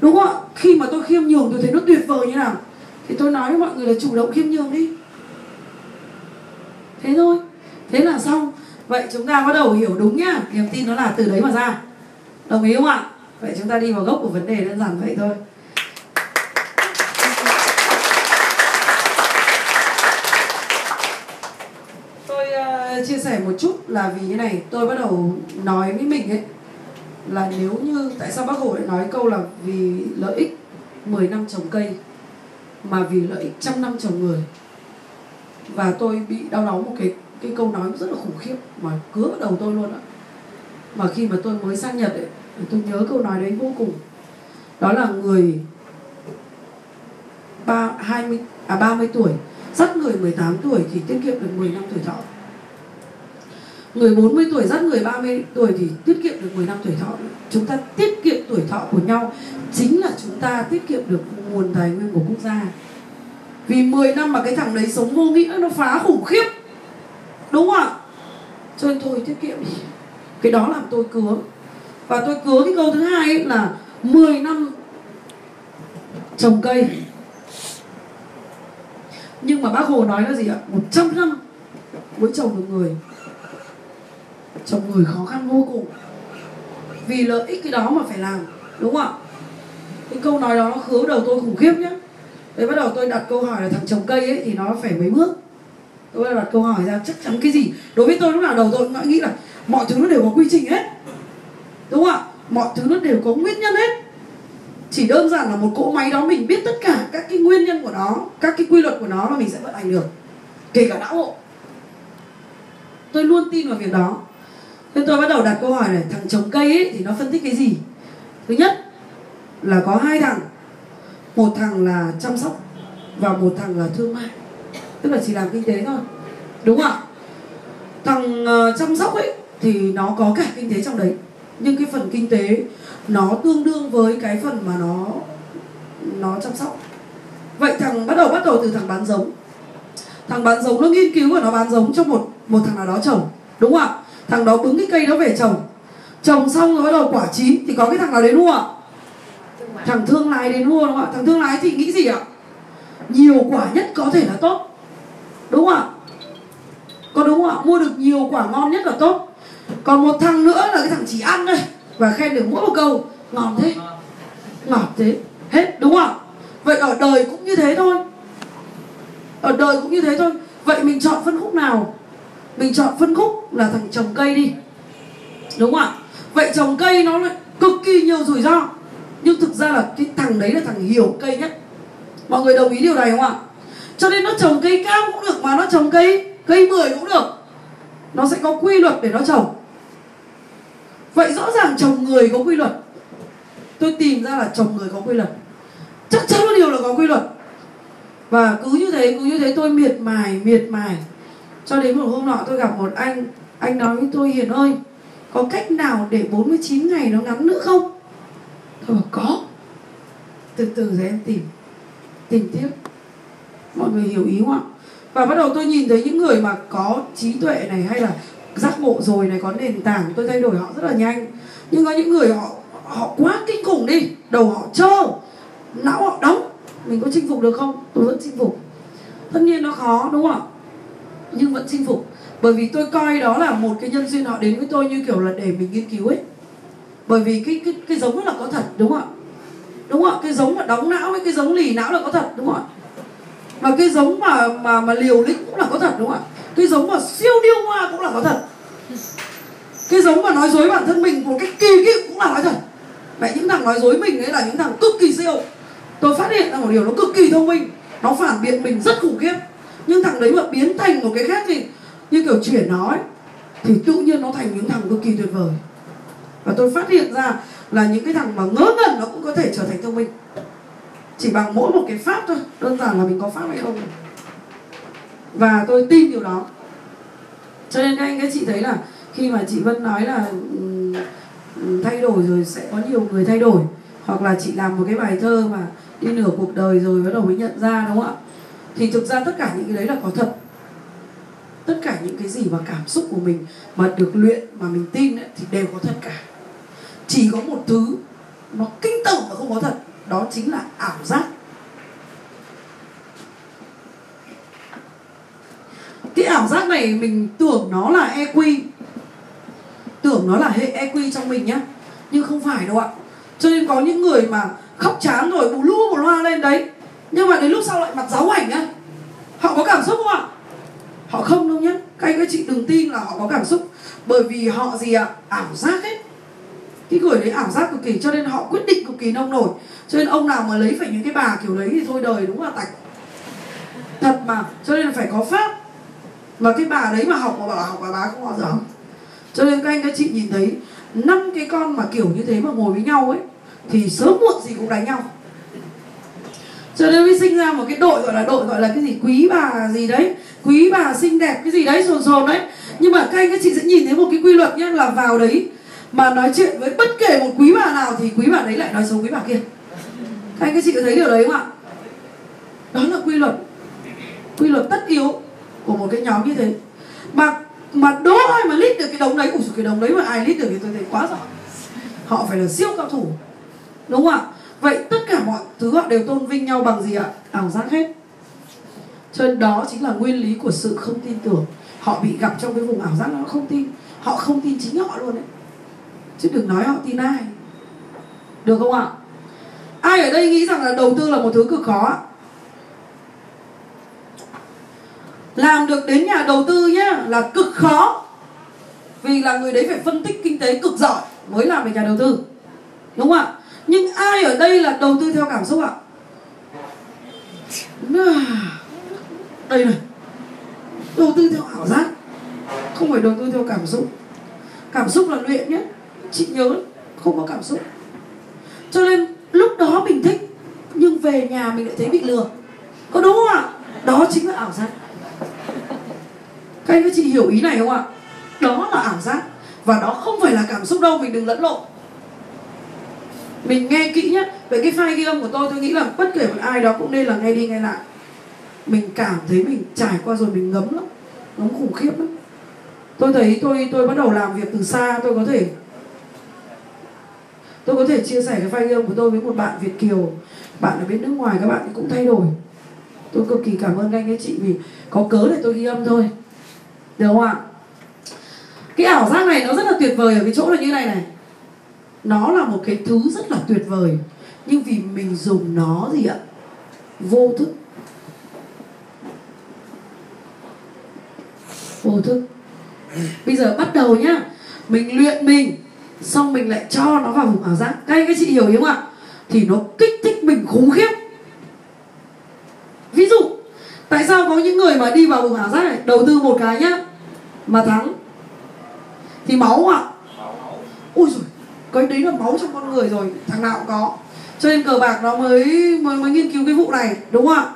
Speaker 1: đúng không ạ? Khi mà tôi khiêm nhường, tôi thấy nó tuyệt vời như nào? Thì tôi nói với mọi người là chủ động khiêm nhường đi. Thế thôi. Thế là xong. Vậy chúng ta bắt đầu hiểu đúng nhá. Niềm tin nó là từ đấy mà ra. Đồng ý không ạ? Vậy chúng ta đi vào gốc của vấn đề đơn giản vậy thôi tôi uh, chia sẻ một chút là vì như này, tôi bắt đầu nói với mình ấy, là nếu như tại sao bác hồ lại nói câu là vì lợi ích 10 năm trồng cây, mà vì lợi ích trăm năm trồng người. Và tôi bị đau đớn một cái cái câu nói rất là khủng khiếp mà cứa vào đầu tôi luôn ạ. Mà khi mà tôi mới sang Nhật ấy tôi nhớ câu nói đấy vô cùng. Đó là người ba, hai mươi à 30 tuổi dắt người 18 tuổi thì tiết kiệm được 10 năm tuổi thọ. Người 40 tuổi dắt người 30 tuổi thì tiết kiệm được 10 năm tuổi thọ. Chúng ta tiết kiệm tuổi thọ của nhau Chính là chúng ta tiết kiệm được nguồn tài nguyên của quốc gia. Vì 10 năm mà cái thằng đấy sống vô nghĩa nó phá khủng khiếp. Đúng không ạ? Cho nên thôi tiết kiệm đi. Cái đó làm tôi cứa Và tôi cứa cái câu thứ hai ấy là 10 năm trồng cây. Nhưng mà bác Hồ nói là gì ạ? 100 năm mới trồng được người chồng người khó khăn vô cùng. Vì lợi ích cái đó mà phải làm, đúng không ạ? Cái câu nói đó nó khứa đầu tôi khủng khiếp nhá. Đấy bắt đầu tôi đặt câu hỏi là thằng trồng cây ấy thì nó phải mấy bước. Tôi đặt câu hỏi ra, chắc chắn cái gì? Đối với tôi lúc nào đầu tôi cũng nghĩ là mọi thứ nó đều có quy trình hết. Đúng không ạ? Mọi thứ nó đều có nguyên nhân hết. Chỉ đơn giản là một cỗ máy đó mình biết tất cả các cái nguyên nhân của nó, các cái quy luật của nó là mình sẽ vận hành được. Kể cả não bộ. Tôi luôn tin vào việc đó. Thế tôi bắt đầu đặt câu hỏi này Thằng trồng cây ấy thì nó phân tích cái gì? Thứ nhất là có hai thằng. Một thằng là chăm sóc Và một thằng là thương mại. Tức là chỉ làm kinh tế thôi. Đúng không ạ? Thằng uh, chăm sóc ấy Thì nó có cả kinh tế trong đấy. Nhưng cái phần kinh tế Nó tương đương với cái phần mà nó Nó chăm sóc. Vậy thằng bắt đầu bắt đầu từ thằng bán giống. Thằng bán giống nó nghiên cứu và nó bán giống cho một một thằng nào đó trồng. Đúng không ạ? Thằng đó bứng cái cây đó về trồng. Trồng xong rồi bắt đầu quả chín Thì có cái thằng nào đến mua ạ? Thằng thương lái đến mua đúng không ạ? Thằng thương lái thì nghĩ gì ạ? Nhiều quả nhất có thể là tốt. Đúng không ạ? Có đúng không ạ? Mua được nhiều quả ngon nhất là tốt. Còn một thằng nữa là cái thằng chỉ ăn thôi. Và khen được mỗi một câu Ngon thế. Ngọt thế. Hết đúng không ạ? Vậy ở đời cũng như thế thôi. Ở đời cũng như thế thôi. Vậy mình chọn phân khúc nào mình chọn phân khúc là thằng trồng cây đi. Đúng không ạ? Vậy trồng cây nó lại cực kỳ nhiều rủi ro. Nhưng thực ra là cái thằng đấy là thằng hiểu cây nhất. Mọi người đồng ý điều này không ạ? Cho nên nó trồng cây cao cũng được Mà nó trồng cây cây 10 cũng được. Nó sẽ có quy luật để nó trồng. Vậy rõ ràng trồng người có quy luật. Tôi tìm ra là trồng người có quy luật. Chắc chắn một điều là có quy luật. Và cứ như thế, cứ như thế tôi miệt mài miệt mài cho đến một hôm nọ tôi gặp một anh anh nói với tôi, hiền ơi, có cách nào để 49 ngày nó ngắn nữa không? Tôi bảo, có. Từ từ rồi em tìm tìm tiếp. Mọi người hiểu ý không ạ? Và bắt đầu tôi nhìn thấy những người mà có trí tuệ này hay là giác ngộ rồi này, có nền tảng, tôi thay đổi họ rất là nhanh. Nhưng có những người họ họ quá kinh khủng đi, đầu họ trơ, não họ đóng. Mình có chinh phục được không? Tôi vẫn chinh phục. Tất nhiên nó khó, đúng không ạ? Nhưng vẫn chinh phục. Bởi vì tôi coi đó là một cái nhân duyên họ đến với tôi như kiểu là để mình nghiên cứu ấy. Bởi vì cái cái cái giống là có thật, đúng không ạ? Đúng không ạ? Cái giống mà đóng não với cái giống lì não là có thật, đúng không ạ? Mà cái giống mà mà mà liều lĩnh cũng là có thật, đúng không ạ? Cái giống mà siêu điêu hoa cũng là có thật. Cái giống mà nói dối bản thân mình một cách kỳ cựu cũng là nói thật. Mẹ, những thằng nói dối mình ấy là những thằng cực kỳ siêu. Tôi phát hiện ra một điều nó cực kỳ thông minh. Nó phản biện mình rất khủng khiếp nhưng thằng đấy mà biến thành một cái khác thì như kiểu chuyển nó ấy thì tự nhiên nó thành những thằng cực kỳ tuyệt vời. Và tôi phát hiện ra là những cái thằng mà ngớ ngẩn nó cũng có thể trở thành thông minh. Chỉ bằng mỗi một cái pháp thôi, đơn giản là mình có pháp hay không. Và tôi tin điều đó. Cho nên các anh, các chị thấy là khi mà chị Vân nói là ừ, ừ, thay đổi rồi sẽ có nhiều người thay đổi, hoặc là chị làm một cái bài thơ mà đi nửa cuộc đời rồi bắt đầu mới nhận ra, đúng không ạ? Thì thực ra tất cả những cái đấy là có thật. Tất cả những cái gì mà cảm xúc của mình mà được luyện mà mình tin ấy, thì đều có thật cả. Chỉ có một thứ nó kinh tởm mà không có thật đó chính là ảo giác. Cái ảo giác này mình tưởng nó là EQ tưởng nó là hệ EQ trong mình nhá. Nhưng không phải đâu ạ. Cho nên có những người mà khóc chán rồi bù lu bù loa lên đấy nhưng mà đến lúc sau lại mặt giáo ảnh á, họ có cảm xúc không ạ? Họ không đâu nhé các anh các chị đừng tin là họ có cảm xúc. Bởi vì họ gì ạ? Ảo giác ấy cái người đấy ảo giác cực kỳ, cho nên họ quyết định cực kỳ nông nổi. Cho nên ông nào mà lấy phải những cái bà kiểu đấy thì thôi đời đúng là tạch? Thật mà, cho nên phải có pháp. Mà cái bà đấy mà học mà bảo học bà bà không bao giờ cho nên các anh các chị nhìn thấy năm cái con mà kiểu như thế mà ngồi với nhau ấy, thì sớm muộn gì cũng đánh nhau cho nên mới sinh ra một cái đội gọi là đội gọi là cái gì? Quý bà gì đấy. Quý bà xinh đẹp, cái gì đấy, sồn sồn đấy. Nhưng mà các anh các chị sẽ nhìn thấy một cái quy luật nhé là vào đấy mà nói chuyện với bất kể một quý bà nào thì quý bà đấy lại nói xấu quý bà kia. Các anh các chị có thấy điều đấy không ạ? Đó là quy luật. Quy luật tất yếu của một cái nhóm như thế. Mà mà đố ai mà lít được cái đống đấy? Ủa, cái đống đấy mà ai lít được thì tôi thấy quá giỏi. Họ phải là siêu cao thủ. Đúng không ạ? Vậy tất cả mọi thứ họ đều tôn vinh nhau bằng gì ạ? Ảo giác hết. Cho nên đó chính là nguyên lý của sự không tin tưởng. Họ bị gặp trong cái vùng ảo giác nó không tin. Họ không tin chính họ luôn đấy chứ đừng nói họ tin ai. Được không ạ? Ai ở đây nghĩ rằng là đầu tư là một thứ cực khó làm được đến nhà đầu tư nhá, là cực khó. Vì là người đấy phải phân tích kinh tế cực giỏi mới làm được nhà đầu tư. Đúng không ạ? Nhưng ai ở đây là đầu tư theo cảm xúc ạ? Đây này. Đầu tư theo ảo giác. Không phải đầu tư theo cảm xúc. Cảm xúc là luyện nhé. Chị nhớ, không có cảm xúc. Cho nên, lúc đó mình thích, nhưng về nhà mình lại thấy bị lừa. Có đúng không ạ? Đó chính là ảo giác. Các anh các chị hiểu ý này không ạ? Đó là ảo giác. Và đó không phải là cảm xúc đâu, mình đừng lẫn lộn mình nghe kỹ nhé về cái file ghi âm của tôi tôi nghĩ là bất kể một ai đó cũng nên là nghe đi nghe lại. Mình cảm thấy mình trải qua rồi, mình ngấm lắm. Ngấm khủng khiếp lắm. Tôi thấy tôi tôi bắt đầu làm việc từ xa, tôi có thể, tôi có thể chia sẻ cái file ghi âm của tôi với một bạn Việt kiều. Bạn ở bên nước ngoài, các bạn cũng thay đổi. Tôi cực kỳ cảm ơn anh các chị, vì có cớ để tôi ghi âm thôi. Được không ạ? Cái ảo giác này nó rất là tuyệt vời ở cái chỗ là như này này nó là một cái thứ rất là tuyệt vời. Nhưng vì mình dùng nó gì ạ? Vô thức. Vô thức. Bây giờ bắt đầu nhá. Mình luyện mình xong mình lại cho nó vào vùng ảo giác. Các anh các chị hiểu không ạ? Thì nó kích thích mình khủng khiếp. Ví dụ tại sao có những người mà đi vào vùng ảo giác này đầu tư một cái nhá mà thắng thì máu ạ. Ui rồi cái đấy là máu trong con người rồi thằng nào cũng có. Cho nên cờ bạc nó mới mới, mới nghiên cứu cái vụ này đúng không ạ?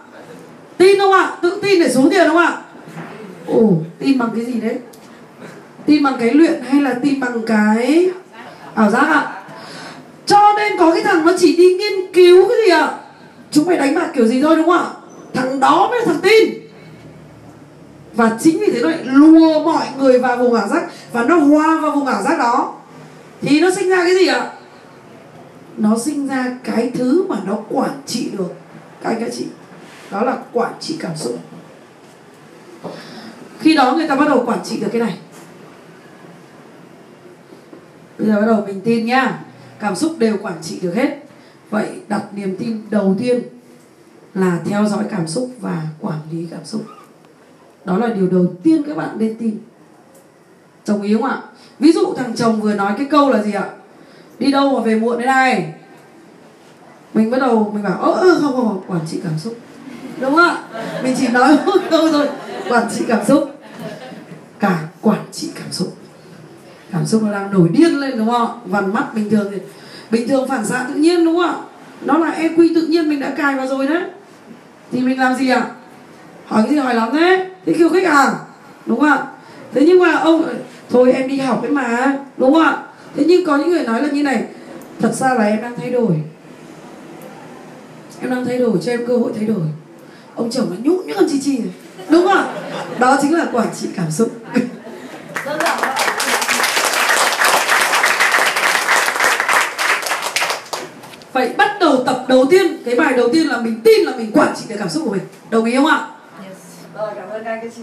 Speaker 1: Tin không ạ? Tự tin để xuống tiền không ạ? Ồ tin bằng cái gì đấy? Tin bằng cái luyện hay là tin bằng cái ảo giác ạ? Cho nên có cái thằng nó chỉ đi nghiên cứu cái gì ạ? Chúng mày đánh bạc kiểu gì thôi đúng không ạ? Thằng đó mới là thằng tin. Và chính vì thế nó lại lùa mọi người vào vùng ảo giác và nó hoa vào vùng ảo giác đó thì nó sinh ra cái gì ạ? Nó sinh ra cái thứ mà nó quản trị được. Các anh các chị, đó là quản trị cảm xúc. Khi đó người ta bắt đầu quản trị được cái này. Bây giờ bắt đầu mình tin nhá. Cảm xúc đều quản trị được hết. Vậy đặt niềm tin đầu tiên là theo dõi cảm xúc và quản lý cảm xúc. Đó là điều đầu tiên các bạn nên tin. Đồng ý không ạ? Ví dụ thằng chồng vừa nói cái câu là gì ạ? Đi đâu mà về muộn thế này? Mình bắt đầu mình bảo ơ ơ không, không không quản trị cảm xúc. Đúng không ạ? Mình chỉ nói một câu thôi quản trị cảm xúc. Cả quản trị cảm xúc. Cảm xúc nó đang nổi điên lên đúng không vằn mắt bình thường thì bình thường phản xạ tự nhiên đúng không ạ? Nó là EQ tự nhiên mình đã cài vào rồi đấy. Thì mình làm gì ạ? Hỏi cái gì hỏi lắm thế. Thế kêu khách hàng đúng không ạ? Thế nhưng mà ông thôi em đi học ấy mà đúng không ạ? Thế nhưng có những người nói là như này thật ra là em đang thay đổi. Em đang thay đổi cho em cơ hội thay đổi. Ông chồng nó nhũ như con chi chi đúng không đó chính là quản trị cảm xúc. Phải bắt đầu tập đầu tiên cái bài đầu tiên là mình tin là mình quản trị được cảm xúc của mình. Đồng ý không ạ?
Speaker 2: Yes. rồi cảm ơn các anh các chị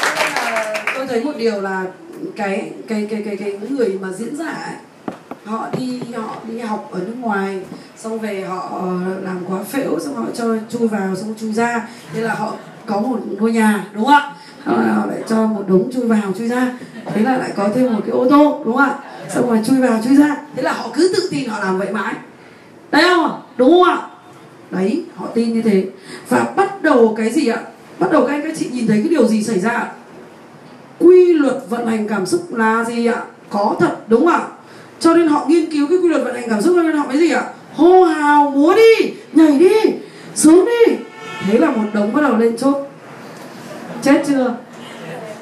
Speaker 2: Cho nên là
Speaker 1: tôi thấy một điều là cái cái cái cái cái những người mà diễn giả ấy, họ đi họ đi học ở nước ngoài xong về họ ờ, làm quá phễu xong họ cho chui vào xong chui ra. Thế là họ có một ngôi nhà đúng không ạ? Họ, họ lại cho một đống chui vào chui ra. Thế là lại có thêm một cái ô tô đúng không ạ? Xong rồi chui vào chui ra. Thế là họ cứ tự tin họ làm vậy mãi. Đấy không đúng không ạ? Đấy họ tin như thế. Và bắt đầu cái gì ạ? Bắt đầu các anh các chị nhìn thấy cái điều gì xảy ra ạ? Quy luật vận hành cảm xúc là gì ạ? Có thật, đúng không ạ? Cho nên họ nghiên cứu cái quy luật vận hành cảm xúc cho nên họ mới gì ạ? Hô hào, múa đi, nhảy đi sướng đi. Thế là một đống bắt đầu lên chốt. Chết chưa?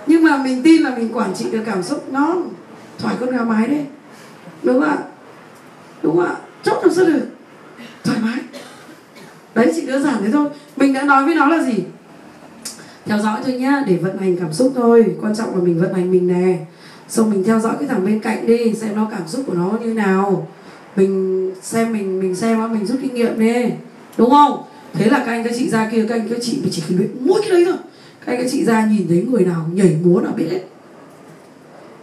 Speaker 1: Nhưng mà mình tin là mình quản trị được cảm xúc. Nó thoải con gà mái đi. Đúng không ạ? Đúng không ạ? Chốt làm sao được? Thoải mái. Đấy chỉ đơn giản thế thôi. Mình đã nói với nó là gì? Theo dõi thôi nhá để vận hành cảm xúc thôi. Quan trọng là mình vận hành mình nè. Xong mình theo dõi cái thằng bên cạnh đi xem nó cảm xúc của nó như nào. Mình xem mình mình xem á, mình rút kinh nghiệm đi. Đúng không? Thế là các anh các chị ra kia các anh các chị chỉ cần luyện mỗi cái đấy thôi. Các anh các chị ra nhìn thấy người nào nhảy múa nào biết hết.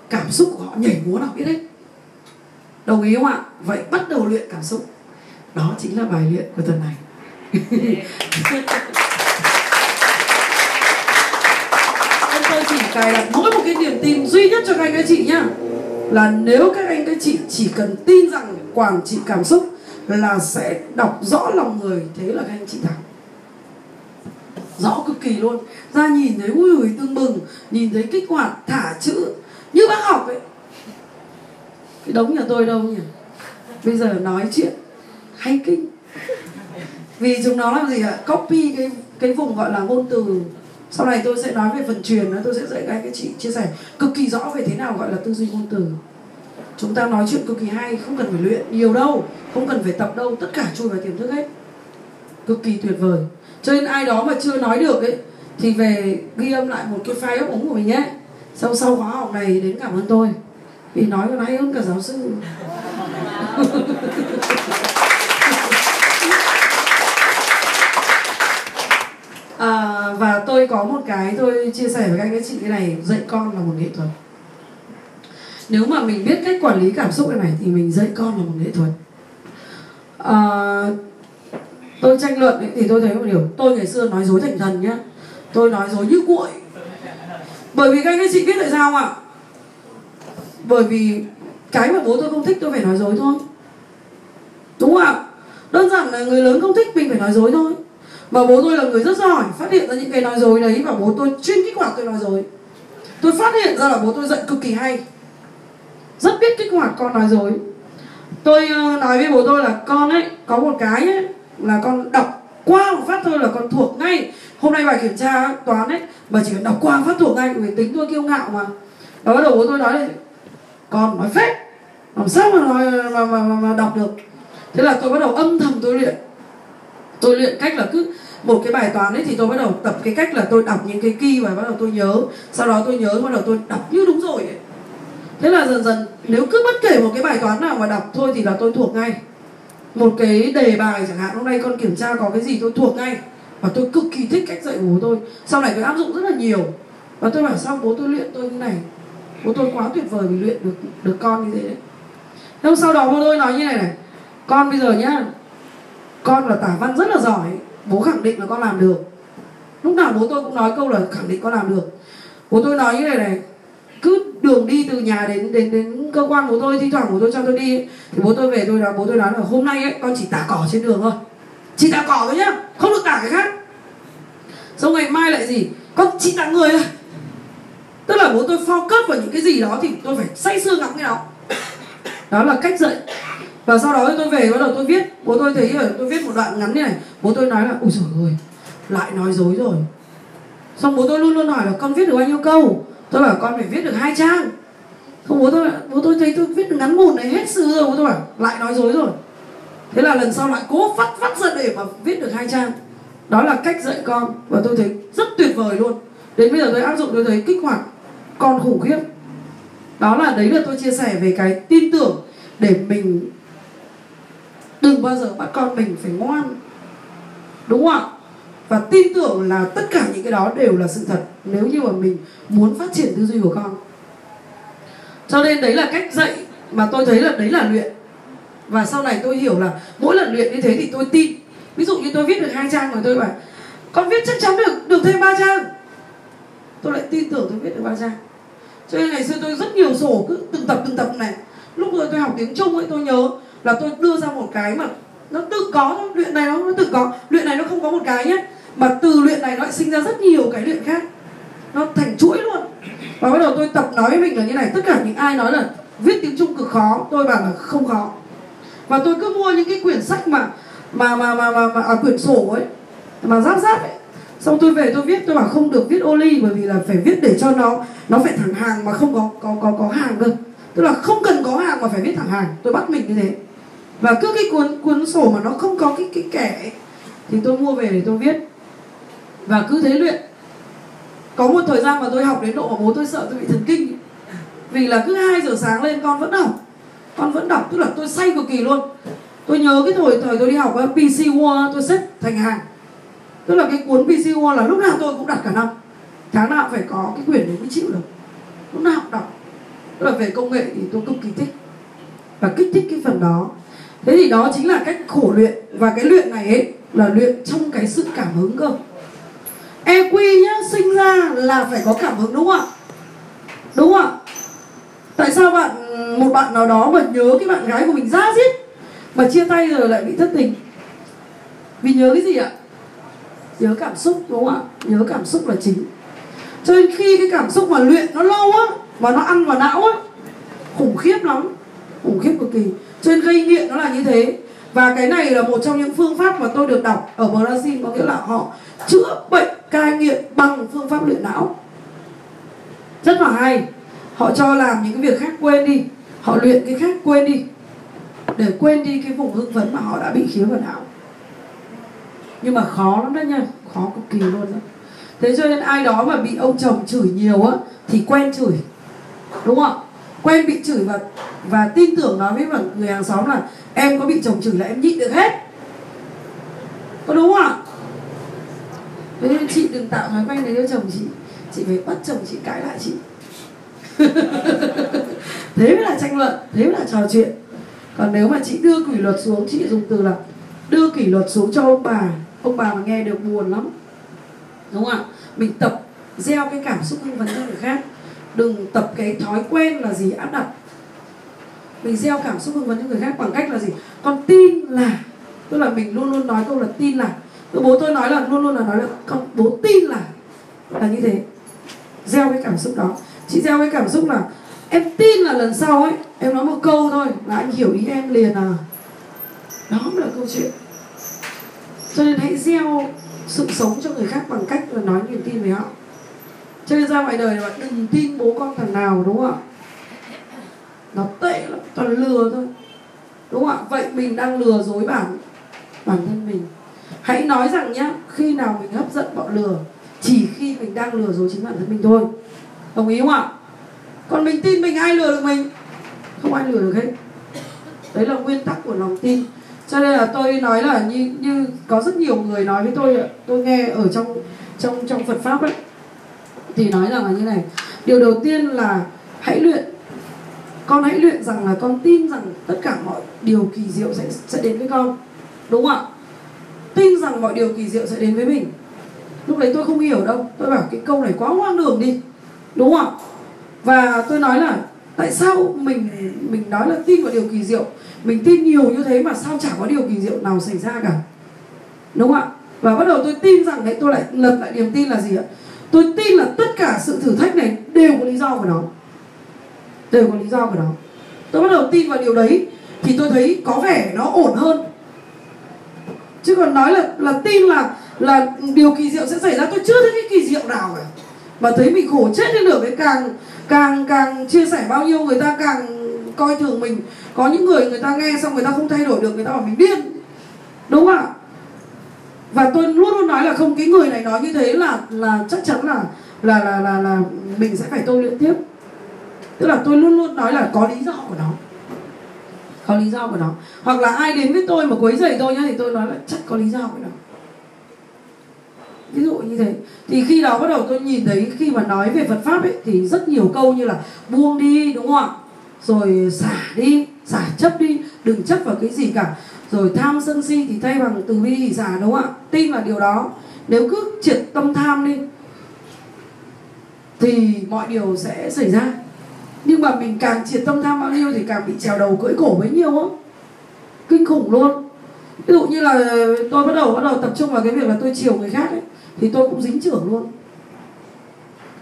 Speaker 1: Cảm xúc của họ nhảy múa nào biết hết. Đồng ý không ạ? Vậy bắt đầu luyện cảm xúc. Đó chính là bài luyện của tuần này. cái là cài đặt mỗi một cái niềm tin duy nhất cho các anh các chị nhá, là nếu các anh các chị chỉ cần tin rằng quản trị cảm xúc là sẽ đọc rõ lòng người, thế là các anh chị thắng. Rõ cực kỳ luôn. Ra nhìn thấy ui ui tương bừng, nhìn thấy kích hoạt thả chữ như bác học ấy. Cái đống nhà tôi đâu nhỉ? Bây giờ nói chuyện hay kinh. Vì chúng nó làm gì ạ? Copy cái cái vùng gọi là ngôn từ sau này tôi sẽ nói về phần truyền tôi sẽ dạy các chị chia sẻ cực kỳ rõ về thế nào gọi là tư duy ngôn từ. Chúng ta nói chuyện cực kỳ hay, không cần phải luyện nhiều đâu, không cần phải tập đâu, tất cả chui vào tiềm thức hết. Cực kỳ tuyệt vời. Cho nên ai đó mà chưa nói được ấy, thì về ghi âm lại một cái file ấp ống của mình nhé. Sau sau khóa học này đến cảm ơn tôi. Vì nói còn hay hơn cả giáo sư. à, và tôi có một cái tôi chia sẻ với các anh chị cái này dạy con là một nghệ thuật. Nếu mà mình biết cách quản lý cảm xúc này, này thì mình dạy con là một nghệ thuật. À, tôi tranh luận ấy, thì tôi thấy một điều tôi ngày xưa nói dối thành thần nhá. Tôi nói dối như cuội. Bởi vì các anh chị biết tại sao không ạ? Bởi vì cái mà bố tôi không thích tôi phải nói dối thôi. Đúng không ạ? Đơn giản là người lớn không thích mình phải nói dối thôi mà bố tôi là người rất giỏi phát hiện ra những cái nói dối đấy và bố tôi chuyên kích hoạt tôi nói dối. Tôi phát hiện ra là bố tôi dạy cực kỳ hay. Rất biết kích hoạt con nói dối. Tôi ờ, nói với bố tôi là con ấy có một cái ấy là con đọc qua một phát thôi là con thuộc ngay. Hôm nay bài kiểm tra toán ấy mà chỉ cần đọc qua phát thuộc ngay vì tính tôi kiêu ngạo mà. Và bắt đầu bố tôi nói là con nói phép làm sao mà nói mà, mà, mà, mà đọc được? Thế là tôi bắt đầu âm thầm tôi luyện tôi luyện cách là cứ một cái bài toán ấy thì tôi bắt đầu tập cái cách là tôi đọc những cái key và bắt đầu tôi nhớ. Sau đó tôi nhớ, bắt đầu tôi đọc như đúng rồi ấy. thế là dần dần, nếu cứ bất kể một cái bài toán nào mà đọc thôi thì là tôi thuộc ngay. Một cái đề bài chẳng hạn, hôm nay con kiểm tra có cái gì tôi thuộc ngay. Và tôi cực kỳ thích cách dạy của bố tôi. Sau này tôi áp dụng rất là nhiều. Và tôi bảo sao bố tôi luyện tôi như này? Bố tôi quá tuyệt vời vì luyện được được con như thế đấy. Thế sau đó bố tôi nói như này này. Con bây giờ nhá con là tả văn rất là giỏi, bố khẳng định là con làm được. Lúc nào bố tôi cũng nói câu là khẳng định con làm được. Bố tôi nói như này này, cứ đường đi từ nhà đến đến đến cơ quan bố tôi, thi thoảng bố tôi cho tôi đi, thì bố tôi về tôi nói, bố tôi nói là hôm nay ấy, con chỉ tả cỏ trên đường thôi. Chỉ tả cỏ thôi nhá, không được tả cái khác. Xong ngày mai lại gì? Con chỉ tả người thôi. Tức là bố tôi focus vào những cái gì đó thì tôi phải say sưa ngắm cái đó. Đó là cách dạy và sau đó tôi về, bắt đầu tôi viết. Bố tôi thấy là tôi viết một đoạn ngắn như này, bố tôi nói là, ôi trời ơi, lại nói dối rồi. Xong bố tôi luôn luôn hỏi là, con viết được bao nhiêu câu? Tôi bảo, con phải viết được hai trang. Không bố tôi bố tôi thấy tôi viết được ngắn ngủn này hết sự rồi, bố tôi bảo, lại nói dối rồi. Thế là lần sau lại cố phát phát ra để mà viết được hai trang. Đó là cách dạy con, và tôi thấy rất tuyệt vời luôn. Đến bây giờ tôi áp dụng, tôi thấy kích hoạt con khủng khiếp. Đó là, đấy là tôi chia sẻ về cái tin tưởng để mình đừng bao giờ bắt con mình phải ngoan? Đúng không ạ? Và tin tưởng là tất cả những cái đó đều là sự thật nếu như mà mình muốn phát triển tư duy của con. Cho nên đấy là cách dạy mà tôi thấy là đấy là luyện. Và sau này tôi hiểu là mỗi lần luyện như thế thì tôi tin. Ví dụ như tôi viết được hai trang rồi tôi bảo, con viết chắc chắn được được thêm ba trang. Tôi lại tin tưởng tôi viết được ba trang. Cho nên ngày xưa tôi rất nhiều sổ cứ từng tập từng tập này. Lúc rồi tôi học tiếng trung ấy, tôi nhớ là tôi đưa ra một cái mà nó tự có thôi luyện này nó, nó tự có. Luyện này nó không có một cái nhé mà từ luyện này nó lại sinh ra rất nhiều cái luyện khác. Nó thành chuỗi luôn. Và bắt đầu tôi tập nói với mình là như này tất cả những ai nói là viết tiếng trung cực khó tôi bảo là không khó. Và tôi cứ mua những cái quyển sách mà mà mà mà mà, mà à, quyển sổ ấy mà giáp giáp ấy. Xong tôi về tôi viết tôi bảo không được viết ô ly bởi vì là phải viết để cho nó nó phải thẳng hàng mà không có có có có hàng cơ. Tức là không cần có hàng mà phải viết thẳng hàng. Tôi bắt mình như thế và cứ cái cuốn cuốn sổ mà nó không có cái cái kẻ ấy, thì tôi mua về để tôi viết. Và cứ thế luyện. Có một thời gian mà tôi học đến độ mà bố tôi sợ tôi bị thần kinh vì là cứ 2 giờ sáng lên con vẫn đọc. Con vẫn đọc tức là tôi say cực kỳ luôn. Tôi nhớ cái thời thời tôi đi học PC War tôi xếp thành hàng. Tức là cái cuốn PC War là lúc nào tôi cũng đặt cả năm. Tháng nào phải có cái quyển đấy mới chịu được. Lúc nào cũng đọc. Tức là về công nghệ thì tôi cực kỳ thích. Và kích thích cái phần đó thế thì đó chính là cách khổ luyện. Và cái luyện này ấy là luyện trong cái sự cảm hứng cơ. EQ nhá, sinh ra là phải có cảm hứng, đúng không ạ? Đúng không ạ? Tại sao bạn, một bạn nào đó mà nhớ cái bạn gái của mình ra giết mà chia tay rồi lại bị thất tình? Vì nhớ cái gì ạ? Nhớ cảm xúc, đúng không ạ? Nhớ cảm xúc là chính. Cho nên khi cái cảm xúc mà luyện nó lâu á và nó ăn vào não á, khủng khiếp lắm. Khủng khiếp cực kỳ cho nên gây nghiện nó là như thế. Và cái này là một trong những phương pháp mà tôi được đọc ở Brazil, có nghĩa là họ chữa bệnh cai nghiện bằng phương pháp luyện não. Rất là hay. Họ cho làm những cái việc khác quên đi. Họ luyện cái khác quên đi. Để quên đi cái vùng hưng phấn mà họ đã bị khiếu vào não. Nhưng mà khó lắm đấy nha. Khó cực kỳ luôn đó. Thế cho nên ai đó mà bị ông chồng chửi nhiều á, thì quen chửi. Đúng không quen bị chửi và và tin tưởng nói với người hàng xóm là em có bị chồng chửi là em nhịn được hết. Có đúng không ạ? Thế nên chị đừng tạo thói quen đấy cho chồng chị. Chị phải bắt chồng chị cãi lại chị. Thế mới là tranh luận, thế mới là trò chuyện. Còn nếu mà chị đưa kỷ luật xuống, chị dùng từ là đưa kỷ luật xuống cho ông bà. Ông bà mà nghe được buồn lắm. Đúng không ạ? Mình tập gieo cái cảm xúc hưng phấn cho người khác đừng tập cái thói quen là gì, áp đặt. Mình gieo cảm xúc hưng phấn cho người khác bằng cách là gì? Con tin là, tức là mình luôn luôn nói câu là tin là. Bố tôi nói là, luôn luôn là nói là con bố tin là. Là như thế. Gieo cái cảm xúc đó. Chị gieo cái cảm xúc là, em tin là lần sau ấy, em nói một câu thôi là anh hiểu ý em liền à. Đó mới là câu chuyện. Cho nên hãy gieo sự sống cho người khác bằng cách là nói niềm tin với họ cho nên ra ngoài đời là đừng tin bố con thằng nào, đúng không ạ? Nó tệ lắm, toàn lừa thôi. Đúng không ạ? Vậy mình đang lừa dối bản bản thân mình. Hãy nói rằng nhá, khi nào mình hấp dẫn bọn lừa, chỉ khi mình đang lừa dối chính bản thân mình thôi. Đồng ý không ạ? Còn mình tin mình ai lừa được mình? Không ai lừa được hết. Đấy là nguyên tắc của lòng tin. Cho nên là tôi nói là như như có rất nhiều người nói với tôi tôi nghe ở trong trong trong Phật pháp ấy thì nói rằng là như này, điều đầu tiên là hãy luyện. Con hãy luyện rằng là con tin rằng tất cả mọi điều kỳ diệu sẽ sẽ đến với con, đúng không ạ? Tin rằng mọi điều kỳ diệu sẽ đến với mình. Lúc đấy tôi không hiểu đâu, tôi bảo cái câu này quá hoang đường đi, đúng không ạ? Và tôi nói là tại sao mình mình nói là tin vào điều kỳ diệu, mình tin nhiều như thế mà sao chả có điều kỳ diệu nào xảy ra cả, đúng không ạ? Và bắt đầu tôi tin rằng đấy, tôi lại lật lại niềm tin là gì ạ? Tôi tin là tất cả sự thử thách này đều có lý do của nó. Đều có lý do của nó. Tôi bắt đầu tin vào điều đấy thì tôi thấy có vẻ nó ổn hơn. Chứ còn nói là là tin là là điều kỳ diệu sẽ xảy ra, tôi chưa thấy cái kỳ diệu nào cả. Mà thấy mình khổ chết lên được cái càng càng càng chia sẻ bao nhiêu người ta càng coi thường mình. Có những người người ta nghe xong người ta không thay đổi được, người ta bảo mình điên. Đúng không ạ? Và tôi luôn luôn nói là không cái người này nói như thế là là chắc chắn là là là là, là mình sẽ phải tôi luyện tiếp. Tức là tôi luôn luôn nói là có lý do của nó. Có lý do của nó. Hoặc là ai đến với tôi mà quấy rầy tôi nhá thì tôi nói là chắc có lý do của nó. Ví dụ như thế. Thì khi đó bắt đầu tôi nhìn thấy khi mà nói về Phật pháp ấy thì rất nhiều câu như là buông đi đúng không ạ? Rồi xả đi xả chấp đi đừng chấp vào cái gì cả rồi tham sân si thì thay bằng từ bi thì xả đúng không ạ? Tin vào điều đó. Nếu cứ triệt tâm tham đi thì mọi điều sẽ xảy ra. Nhưng mà mình càng triệt tâm tham bao nhiêu thì càng bị trèo đầu cưỡi cổ bấy nhiêu á. Kinh khủng luôn. Ví dụ như là tôi bắt đầu bắt đầu tập trung vào cái việc là tôi chiều người khác ấy thì tôi cũng dính trưởng luôn.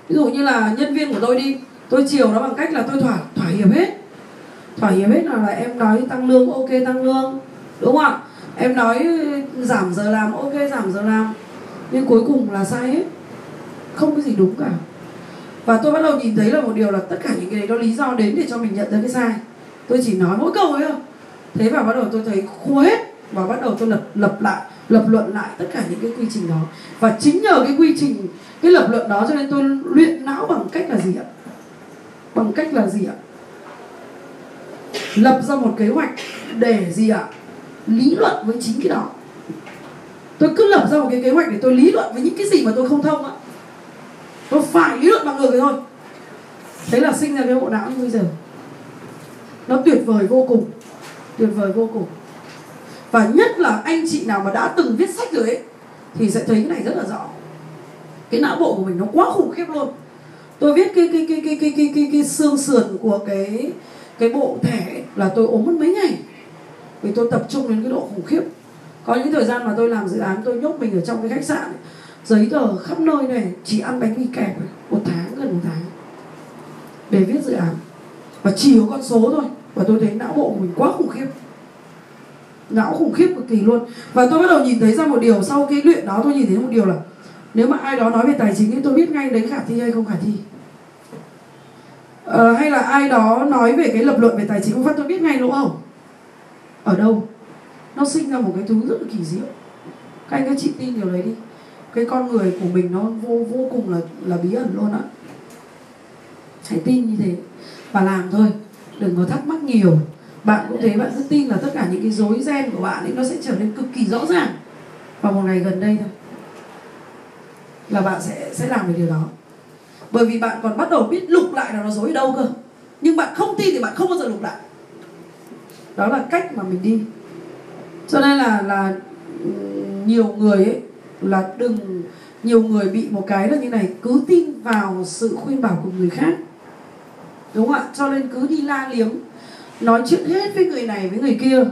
Speaker 1: Ví dụ như là nhân viên của tôi đi tôi chiều nó bằng cách là tôi thỏa thỏa hiệp hết. Thỏa hiệp hết là, là em nói tăng lương ok tăng lương đúng không ạ? Em nói giảm giờ làm, ok, giảm giờ làm. Nhưng cuối cùng là sai hết. Không có gì đúng cả. Và tôi bắt đầu nhìn thấy là một điều là tất cả những cái đấy nó lý do đến để cho mình nhận ra cái sai. Tôi chỉ nói mỗi câu ấy thôi. Thế và bắt đầu tôi thấy khô hết. Và bắt đầu tôi lập lập lại, lập luận lại tất cả những cái quy trình đó. Và chính nhờ cái quy trình, cái lập luận đó cho nên tôi luyện não bằng cách là gì ạ? Bằng cách là gì ạ? Lập ra một kế hoạch để gì ạ? Lý luận với chính cái đó. Tôi cứ lập ra một cái kế hoạch để tôi lý luận với những cái gì mà tôi không thông á, tôi phải lý luận bằng người thôi. Thế là sinh ra cái bộ não như bây giờ. Nó tuyệt vời vô cùng. Tuyệt vời vô cùng. Và nhất là anh chị nào mà đã từng viết sách rồi ấy thì sẽ thấy cái này rất là rõ. Cái não bộ của mình nó quá khủng khiếp luôn. Tôi viết cái cái cái cái cái cái cái, cái xương sườn của cái cái bộ thẻ là tôi ốm mất mấy ngày vì tôi tập trung đến cái độ khủng khiếp. Có những thời gian mà tôi làm dự án tôi nhốt mình ở trong cái khách sạn giấy tờ khắp nơi này chỉ ăn bánh mì kẹp một tháng gần một tháng. Để viết dự án. Và chỉ có con số thôi. Và tôi thấy não bộ của mình quá khủng khiếp. Não khủng khiếp cực kỳ luôn. Và tôi bắt đầu nhìn thấy ra một điều sau cái luyện đó tôi nhìn thấy một điều là nếu mà ai đó nói về tài chính thì tôi biết ngay đấy khả thi hay không khả thi. Ờ, hay là ai đó nói về cái lập luận về tài chính của phát tôi biết ngay lỗ hổng ở đâu? Nó sinh ra một cái thứ rất là kỳ diệu. Các anh các chị tin điều đấy đi. Cái con người của mình nó vô vô cùng là là bí ẩn luôn á. Hãy tin như thế. Và làm thôi. Đừng có thắc mắc nhiều. Bạn cũng thế, bạn cứ tin là tất cả những cái rối ren của bạn ấy nó sẽ trở nên cực kỳ rõ ràng. Vào một ngày gần đây thôi, là bạn sẽ sẽ làm được điều đó. Bởi vì bạn còn bắt đầu biết lục lại là nó dối ở đâu cơ. Nhưng bạn không tin thì bạn không bao giờ lục lại đó là cách mà mình đi. Cho nên là là ừ, nhiều người ấy, là đừng, nhiều người bị một cái là như này, cứ tin vào sự khuyên bảo của người khác. Đúng không ạ? Cho nên cứ đi la liếm nói chuyện hết với người này với người kia,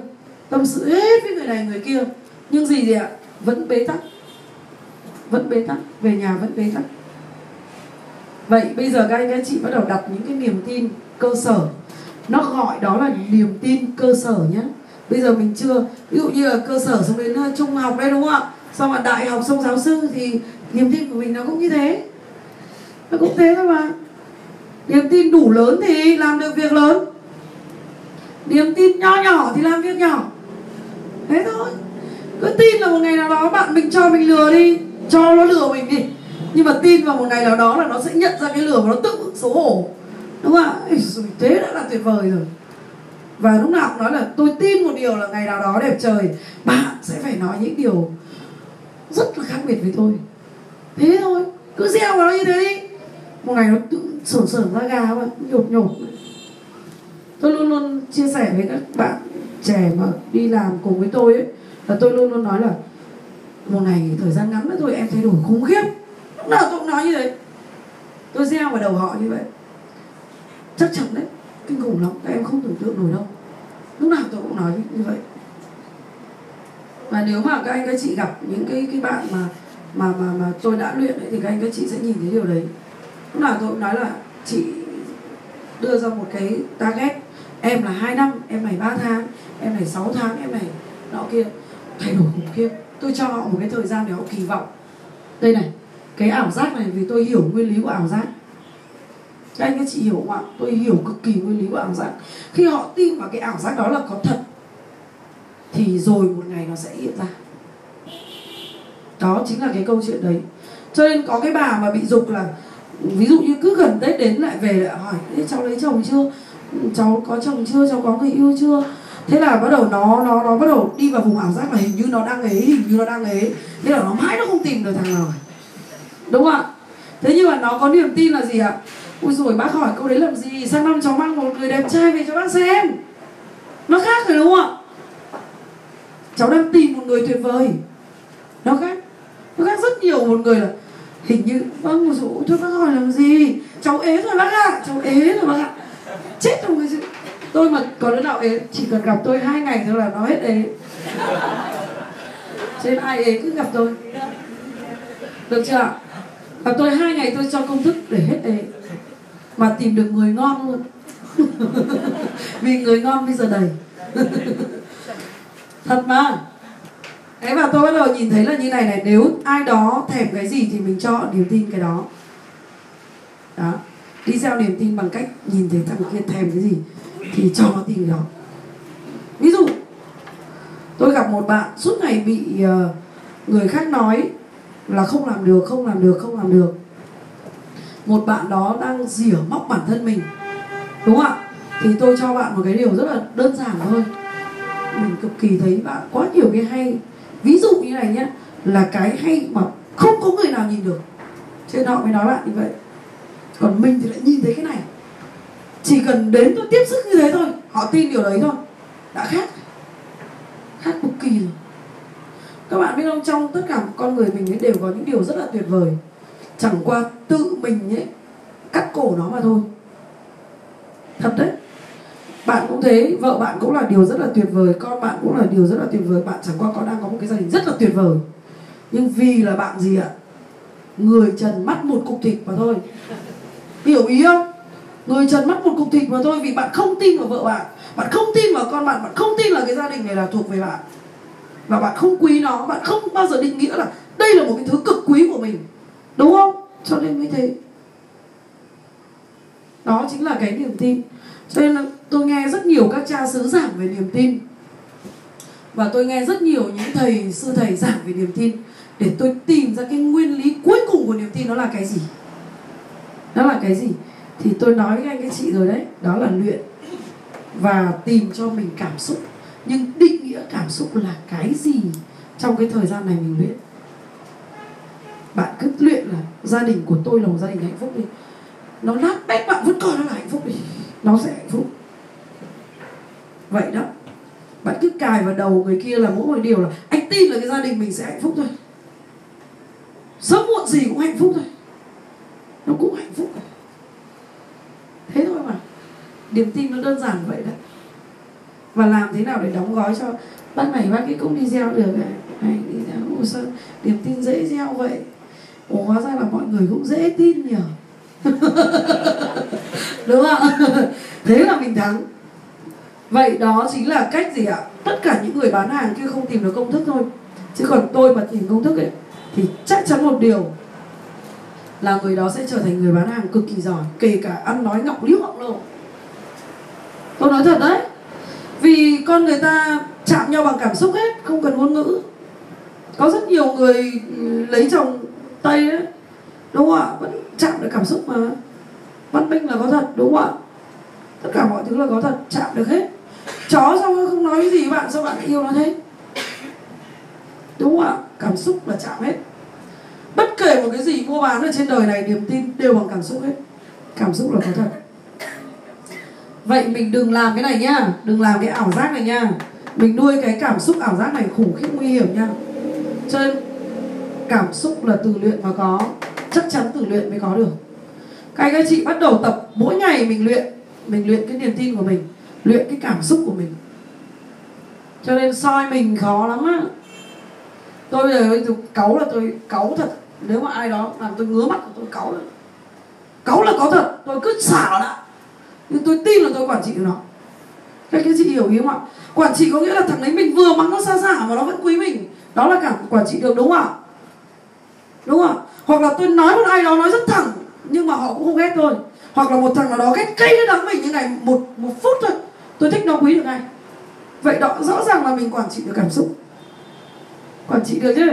Speaker 1: tâm sự hết với người này, người kia. Nhưng gì gì ạ? Vẫn bế tắc. Vẫn bế tắc. Về nhà vẫn bế tắc. Vậy bây giờ các anh các chị bắt đầu đặt những cái niềm tin, cơ sở nó gọi đó là niềm tin cơ sở nhé. Bây giờ mình chưa, ví dụ như là cơ sở xong đến uh, trung học đây đúng không ạ? Xong là đại học, xong giáo sư thì niềm tin của mình nó cũng như thế. Nó cũng thế thôi mà. Niềm tin đủ lớn thì làm được việc lớn. Niềm tin nho nhỏ thì làm việc nhỏ. Thế thôi. Cứ tin là một ngày nào đó bạn, mình cho mình lừa đi. Cho nó lừa mình đi. Nhưng mà tin vào một ngày nào đó là nó sẽ nhận ra cái lừa và nó tự xấu hổ đúng không ạ? Thế đã là tuyệt vời rồi. Và lúc nào cũng nói là, tôi tin một điều là ngày nào đó đẹp trời, bạn sẽ phải nói những điều rất là khác biệt với tôi. Thế thôi, cứ gieo vào nó như thế. Đi một ngày nó tự sởn sởn ra gà mà nhột nhột. Tôi luôn luôn chia sẻ với các bạn trẻ mà đi làm cùng với tôi ấy, là tôi luôn luôn nói là, một ngày thời gian ngắn nữa thôi, em thay đổi khủng khiếp. Lúc nào tôi cũng nói như thế. Tôi gieo vào đầu họ như vậy chắc chắn đấy. Kinh khủng lắm. Các em không tưởng tượng nổi đâu. Lúc nào tôi cũng nói như vậy. Và nếu mà các anh các chị gặp những cái cái bạn mà mà mà mà tôi đã luyện ấy, thì các anh các chị sẽ nhìn thấy điều đấy. Lúc nào tôi cũng nói là chị đưa ra một cái target. Em là 2 năm em này 3 tháng em này 6 tháng em này nọ kia. Thay đổi khủng khiếp. Tôi cho họ một cái thời gian để họ kỳ vọng. Đây này cái ảo giác này vì tôi hiểu nguyên lý của ảo giác các anh các chị hiểu không ạ tôi hiểu cực kỳ nguyên lý của ảo giác. Khi họ tin vào cái ảo giác đó là có thật, thì rồi một ngày nó sẽ hiện ra. Đó chính là cái câu chuyện đấy. Cho nên có cái bà mà bị dục là, ví dụ như cứ gần tết đến lại về lại hỏi cháu lấy chồng chưa? Cháu có chồng chưa? Cháu có người yêu chưa? Thế là bắt đầu nó nó nó bắt đầu đi vào vùng ảo giác là hình như nó đang ấy, hình như nó đang ấy. Thế là nó mãi nó không tìm được thằng nào. Đúng không ạ? Thế nhưng mà nó có niềm tin là gì ạ? Ui rồi bác hỏi câu đấy làm gì? Sang năm cháu mang một người đẹp trai về cho bác xem. Nó khác rồi đúng không ạ? Cháu đang tìm một người tuyệt vời. Nó khác. Nó khác rất nhiều. Một người là, hình như vâng một số, thôi bác hỏi làm gì? Cháu ế rồi bác ạ. Cháu ế rồi bác ạ. Chết rồi người tôi mà có đứa nào ế, chỉ cần gặp tôi hai ngày thôi là nó hết ế. Trên ai ế cứ gặp tôi. Được chưa ạ? Gặp tôi hai ngày tôi cho công thức để hết ế mà tìm được người ngon luôn. Vì người ngon bây giờ đầy. Thật mà. Thế và tôi bắt đầu nhìn thấy là như này này Nếu ai đó thèm cái gì thì mình cho niềm tin cái đó. Đó. Đi gieo niềm tin bằng cách nhìn thấy thằng kia thèm cái gì Thì cho nó tin đó. Ví dụ Tôi gặp một bạn suốt ngày bị uh, người khác nói là không làm được, không làm được, không làm được. Một bạn đó đang rỉa móc bản thân mình. Đúng không ạ? Thì tôi cho bạn một cái điều rất là đơn giản thôi. Mình cực kỳ thấy bạn quá nhiều cái hay. Ví dụ như này nhé, là cái hay mà không có người nào nhìn được. Cho nên họ mới nói bạn như vậy. Còn mình thì lại nhìn thấy cái này. Chỉ cần đến tôi tiếp sức như thế thôi, họ tin điều đấy thôi. Đã khác. Khác cực kỳ rồi. Các bạn biết không, trong tất cả con người mình ấy đều có những điều rất là tuyệt vời chẳng qua tự mình ấy, cắt cổ nó mà thôi. Thật đấy. Bạn cũng thế, vợ bạn cũng là điều rất là tuyệt vời, con bạn cũng là điều rất là tuyệt vời. Bạn chẳng qua có đang có một cái gia đình rất là tuyệt vời. Nhưng vì là bạn gì ạ? Người trần mắt một cục thịt mà thôi. Hiểu ý không? Người trần mắt một cục thịt mà thôi, vì bạn không tin vào vợ bạn. Bạn không tin vào con bạn bạn không tin là cái gia đình này là thuộc về bạn. Và bạn không quý nó, bạn không bao giờ định nghĩa là đây là một cái thứ cực quý của mình đúng không? Cho nên mới thế. Đó chính là cái niềm tin. Cho nên là tôi nghe rất nhiều các cha xứ giảng về niềm tin. Và tôi nghe rất nhiều những thầy, sư thầy giảng về niềm tin. Để tôi tìm ra cái nguyên lý cuối cùng của niềm tin nó là cái gì? Nó là cái gì? Thì tôi nói với anh các chị rồi đấy. Đó là luyện và tìm cho mình cảm xúc. Nhưng định nghĩa cảm xúc là cái gì trong cái thời gian này mình luyện? Bạn cứ luyện là gia đình của tôi là một gia đình hạnh phúc đi. Nó nát bét bạn vẫn coi nó là hạnh phúc đi. Nó sẽ hạnh phúc. Vậy đó. Bạn cứ cài vào đầu người kia là mỗi một điều là anh tin là cái gia đình mình sẽ hạnh phúc thôi. Sớm muộn gì cũng hạnh phúc thôi. Nó cũng hạnh phúc. Thế thôi mà. Niềm tin nó đơn giản vậy đấy và làm thế nào để đóng gói cho bác này bác ấy cũng đi gieo được này, này đi gieo hồ sao niềm tin dễ gieo vậy. Ủa, hóa ra là mọi người cũng dễ tin nhỉ? Đúng không? Thế là mình thắng. Vậy đó chính là cách gì ạ? Tất cả những người bán hàng kia không tìm được công thức thôi. Chứ còn tôi mà tìm công thức ấy, thì chắc chắn một điều là người đó sẽ trở thành người bán hàng cực kỳ giỏi, kể cả ăn nói ngọc liễu ngọc luôn. tôi nói thật đấy. Vì con người ta chạm nhau bằng cảm xúc hết, không cần ngôn ngữ. Có rất nhiều người lấy chồng tây ấy, đúng không ạ? Vẫn chạm được cảm xúc mà. Văn minh là có thật đúng không ạ? Tất cả mọi thứ là có thật chạm được hết. Chó sao không nói cái gì với bạn sao bạn lại yêu nó thế? Đúng không ạ? Cảm xúc là chạm hết. Bất kể một cái gì mua bán ở trên đời này niềm tin đều bằng cảm xúc hết. Cảm xúc là có thật. Vậy mình đừng làm cái này nhá đừng làm cái ảo giác này nha. Mình nuôi cái cảm xúc ảo giác này khủng khiếp nguy hiểm nha. Cho nên cảm xúc là từ luyện mà có. Chắc chắn từ luyện mới có được. Các anh các chị bắt đầu tập, mỗi ngày mình luyện mình luyện cái niềm tin của mình, luyện cái cảm xúc của mình. Cho nên soi mình khó lắm á. Tôi bây giờ tôi cáu là tôi cáu thật. Nếu mà ai đó làm tôi ngứa mắt tôi cáu là cáu là có thật, tôi cứ xả đã. Nhưng tôi tin là tôi quản trị được nó. Các cái chị hiểu ý không ạ? Quản trị có nghĩa là thằng đấy mình vừa mắng nó xa xả mà nó vẫn quý mình. Đó là cảm quản trị được, đúng không ạ? Đúng không? Hoặc là tôi nói một ai đó nói rất thẳng, nhưng mà họ cũng không ghét tôi. Hoặc là một thằng nào đó ghét cây nó đắng mình như này một một phút thôi, tôi thích nó quý được ngay. Vậy đó, rõ ràng là mình quản trị được cảm xúc. Quản trị được chứ?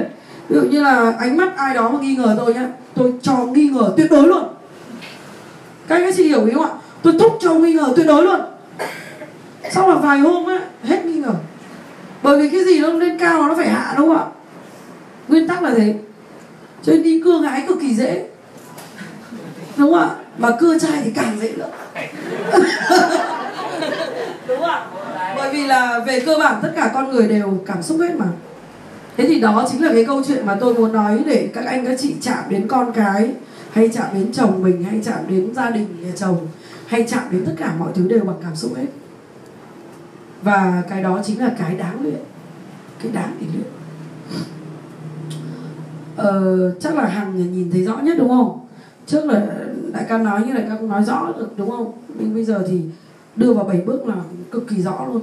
Speaker 1: Ví dụ như là ánh mắt ai đó mà nghi ngờ tôi nhá, tôi cho nghi ngờ tuyệt đối luôn. Các anh các chị hiểu ý không ạ? Tôi thúc cho nghi ngờ tuyệt đối luôn. Sau là vài hôm á, hết nghi ngờ. Bởi vì cái gì nó lên cao nó phải hạ đúng không ạ? Nguyên tắc là thế cho nên đi cưa gái cực kỳ dễ. Đúng không ạ? Mà cưa trai thì càng dễ nữa đúng không ạ. Bởi vì là về cơ bản tất cả con người đều cảm xúc hết mà. Thế thì đó chính là cái câu chuyện mà tôi muốn nói để các anh các chị chạm đến con cái hay chạm đến chồng mình hay chạm đến gia đình nhà chồng hay chạm đến tất cả mọi thứ đều bằng cảm xúc hết. Và cái đó chính là cái đáng luyện. Cái đáng để luyện ờ, chắc là hằng nhìn thấy rõ nhất đúng không? Trước là đại ca nói như đại ca cũng nói rõ được đúng không? Nhưng bây giờ thì đưa vào bảy bước là cực kỳ rõ luôn.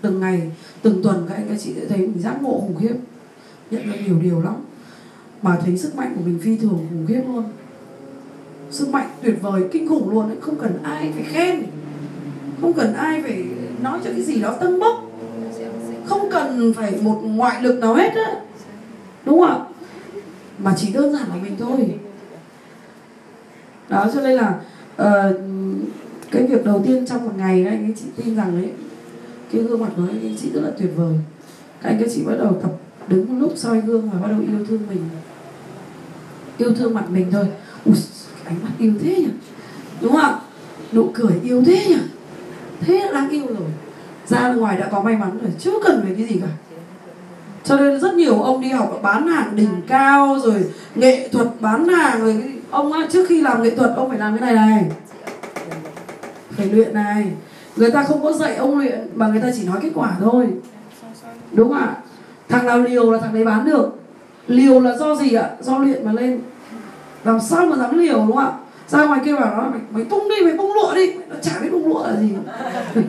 Speaker 1: Từng ngày từng tuần các anh các chị sẽ thấy mình giác ngộ khủng khiếp. Nhận được nhiều điều lắm. Mà thấy sức mạnh của mình phi thường khủng khiếp luôn. Sức mạnh tuyệt vời kinh khủng luôn ấy. Không cần ai phải khen. Không cần ai phải nói cho cái gì đó tâng bốc. Không cần phải một ngoại lực nào hết á. Đúng không ạ? Mà chỉ đơn giản là mình thôi. Đó cho nên là uh, cái việc đầu tiên trong một ngày anh ấy chị tin rằng ấy cái gương mặt của anh ấy chị rất là tuyệt vời. Các anh các chị bắt đầu tập đứng một lúc soi gương và bắt đầu yêu thương mình. Yêu thương mặt mình thôi. Ui, ánh mắt yêu thế nhỉ? Đúng không nụ cười yêu thế nhỉ? Thế là đáng yêu rồi. Ra ngoài đã có may mắn rồi chưa cần về cái gì cả cho nên rất nhiều ông đi học bán hàng đỉnh cao rồi nghệ thuật bán hàng rồi ông á, trước khi làm nghệ thuật ông phải làm cái này này. Phải luyện này. Người ta không có dạy ông luyện mà người ta chỉ nói kết quả thôi. Đúng không ạ? Thằng nào liều là thằng đấy bán được. Liều là do gì ạ? Do luyện mà lên. Làm sao mà dám liều đúng không ạ? Ra ngoài kia bảo nó mày, mày bung đi mày bung lụa đi. Nó chả biết bung lụa là gì.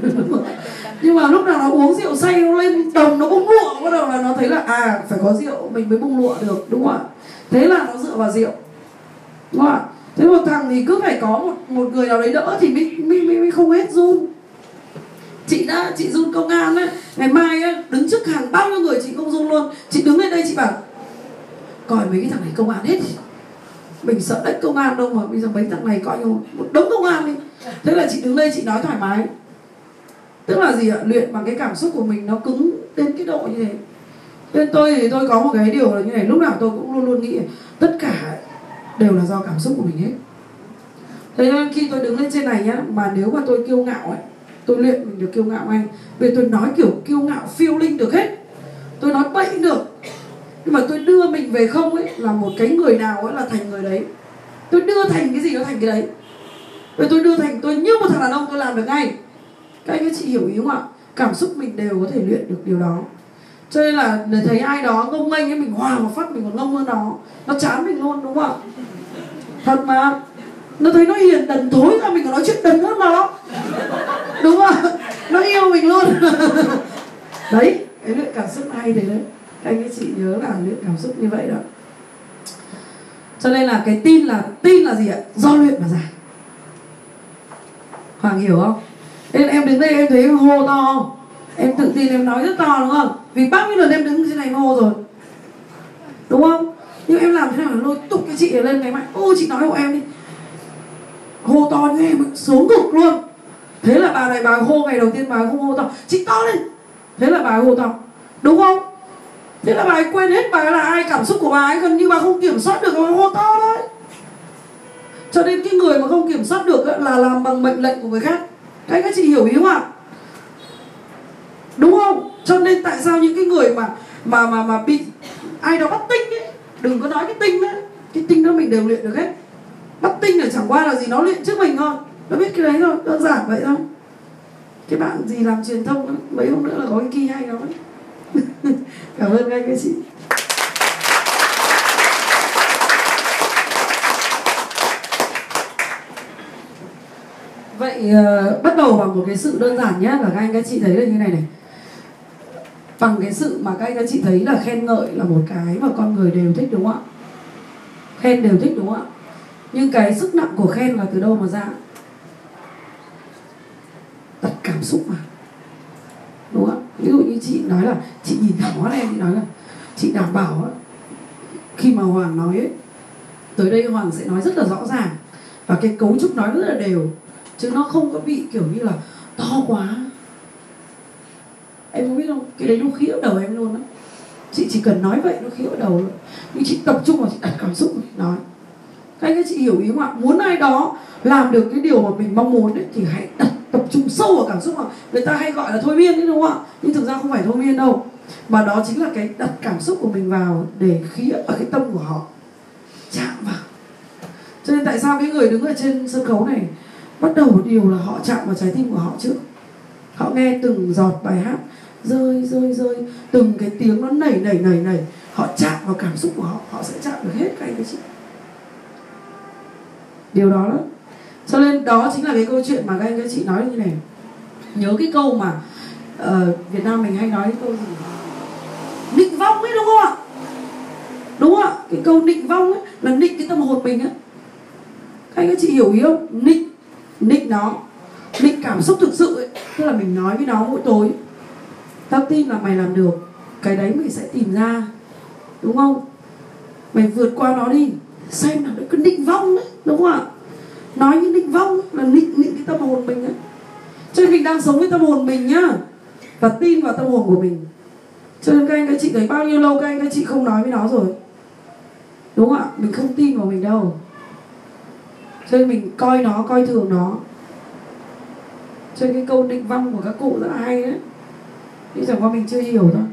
Speaker 1: nhưng mà lúc nào nó uống rượu say nó lên đồng nó bung lụa bắt đầu là nó thấy là à phải có rượu mình mới bung lụa được đúng không ạ? Thế là nó dựa vào rượu đúng không ạ? Thế một thằng thì cứ phải có một một người nào đấy đỡ thì mới mới mới, mới không hết run. Chị đã chị run công an ấy ngày mai ấy, đứng trước hàng bao nhiêu người chị không run luôn. Chị đứng lên đây chị bảo coi mấy cái thằng này công an hết mình sợ đấy công an đâu mà bây giờ mấy thằng này coi như một đống công an đi. Thế là chị đứng đây chị nói thoải mái tức là gì ạ? Luyện bằng cái cảm xúc của mình nó cứng đến cái độ như thế. Nên tôi thì tôi có một cái điều là như này, lúc nào tôi cũng luôn luôn nghĩ tất cả đều là do cảm xúc của mình hết. Thế nên khi tôi đứng lên trên này nhá, mà nếu mà tôi kiêu ngạo ấy, tôi luyện mình được kiêu ngạo anh vì tôi nói kiểu kiêu ngạo phiêu linh được hết. Tôi nói bậy được. Nhưng mà tôi đưa mình về không ấy, là một cái người nào ấy là thành người đấy. Tôi đưa thành cái gì nó thành cái đấy. Rồi tôi đưa thành tôi như một thằng đàn ông tôi làm được ngay các anh các chị hiểu ý không ạ? Cảm xúc mình đều có thể luyện được điều đó. Cho nên là để thấy ai đó ngông nghênh ấy, mình hòa một phát, mình còn ngông hơn nó. Nó chán mình luôn, đúng không ạ? Thật mà. Nó thấy nó hiền đần thối ra, mình còn nói chuyện đần hơn nó. Đúng không nó yêu mình luôn. Đấy, cái luyện cảm xúc hay thế đấy. Anh các chị nhớ là luyện cảm xúc như vậy đó. Cho nên là cái tin là tin là gì ạ? Do luyện mà ra hoàng hiểu không? Nên em đứng đây, em thấy em hô to không? Em tự tin em nói rất to, đúng không? Vì bao nhiêu lần em đứng trên này em hô rồi. Đúng không? Nhưng em làm thế nào lôi tục cái chị lên ngày mai ô, chị nói hộ em đi. Hô to như em xuống cực luôn. Thế là bà này bà hô ngày đầu tiên bà không hô to. Chị to lên. Thế là bà hô to. Đúng không? Thế là bà ấy quên hết bà ấy là ai, cảm xúc của bà ấy gần như bà không kiểm soát được, bà hô to thôi cho nên cái người mà không kiểm soát được là làm bằng mệnh lệnh của người khác các các chị hiểu ý không ạ? Đúng không? Cho nên tại sao những cái người mà mà mà mà bị ai đó bắt tinh ấy, đừng có nói cái tinh đấy cái tinh đó mình đều luyện được hết. Bắt tinh là chẳng qua là gì, nó luyện trước mình thôi. Nó biết cái đấy thôi, đơn giản vậy thôi. Cái bạn gì làm truyền thông mấy hôm nữa là có cái kỳ hay đó cảm ơn các anh các chị. Vậy uh, bắt đầu bằng một cái sự đơn giản nhé và các anh các chị thấy là như này này. Bằng cái sự mà các anh các chị thấy là khen ngợi là một cái mà con người đều thích đúng không ạ? Khen đều thích đúng không ạ? Nhưng cái sức nặng của khen là từ đâu mà ra? Đặt cảm xúc mà. Đúng không ạ? Ví dụ như chị nói là chị nhìn thẳng mắt em chị nói là chị đảm bảo khi mà hoàng nói ấy tới đây hoàng sẽ nói rất là rõ ràng. Và cái cấu trúc nói rất là đều chứ nó không có bị kiểu như là to quá. Em không biết không? Cái đấy nó khiễu đầu em luôn á. Chị chỉ cần nói vậy nó khiễu đầu luôn. Nhưng chị tập trung vào chị đặt cảm xúc nói. Các anh các chị hiểu ý không ạ? Muốn ai đó làm được cái điều mà mình mong muốn ấy, thì hãy đặt tập trung sâu vào cảm xúc mà. Người ta hay gọi là thôi miên đấy đúng không ạ? Nhưng thực ra không phải thôi miên đâu. Mà đó chính là cái đặt cảm xúc của mình vào để khía ở cái tâm của họ. Chạm vào. Cho nên tại sao cái người đứng ở trên sân khấu này bắt đầu một điều là họ chạm vào trái tim của họ trước họ nghe từng giọt bài hát rơi rơi rơi. Từng cái tiếng nó nảy nảy nảy nảy. Họ chạm vào cảm xúc của họ họ sẽ chạm được hết các anh các chị. Điều đó đó cho nên đó chính là cái câu chuyện mà các anh các chị nói như này. Nhớ cái câu mà uh, Việt Nam mình hay nói cái câu gì? Định vong ấy đúng không ạ? Đúng không ạ? Cái câu định vong ấy là định cái tâm hồn mình á. Các anh các chị hiểu ý không? Định định nó định cảm xúc thực sự ấy, tức là mình nói với nó mỗi tối. Tao tin là mày làm được. Cái đấy mày sẽ tìm ra. Đúng không? Mày vượt qua nó đi. Xem là cái định vong đấy đúng không ạ? Nói như định vong là định định cái tâm hồn mình ấy. Cho nên mình đang sống với tâm hồn mình nhá. Và tin vào tâm hồn của mình. Cho nên các anh, các chị thấy bao nhiêu lâu các anh, các chị không nói với nó rồi? Đúng không ạ? Mình không tin vào mình đâu cho nên mình coi nó coi thường nó. Cho nên cái câu định vong của các cụ rất là hay đấy. Nhưng chẳng qua mình chưa hiểu thôi.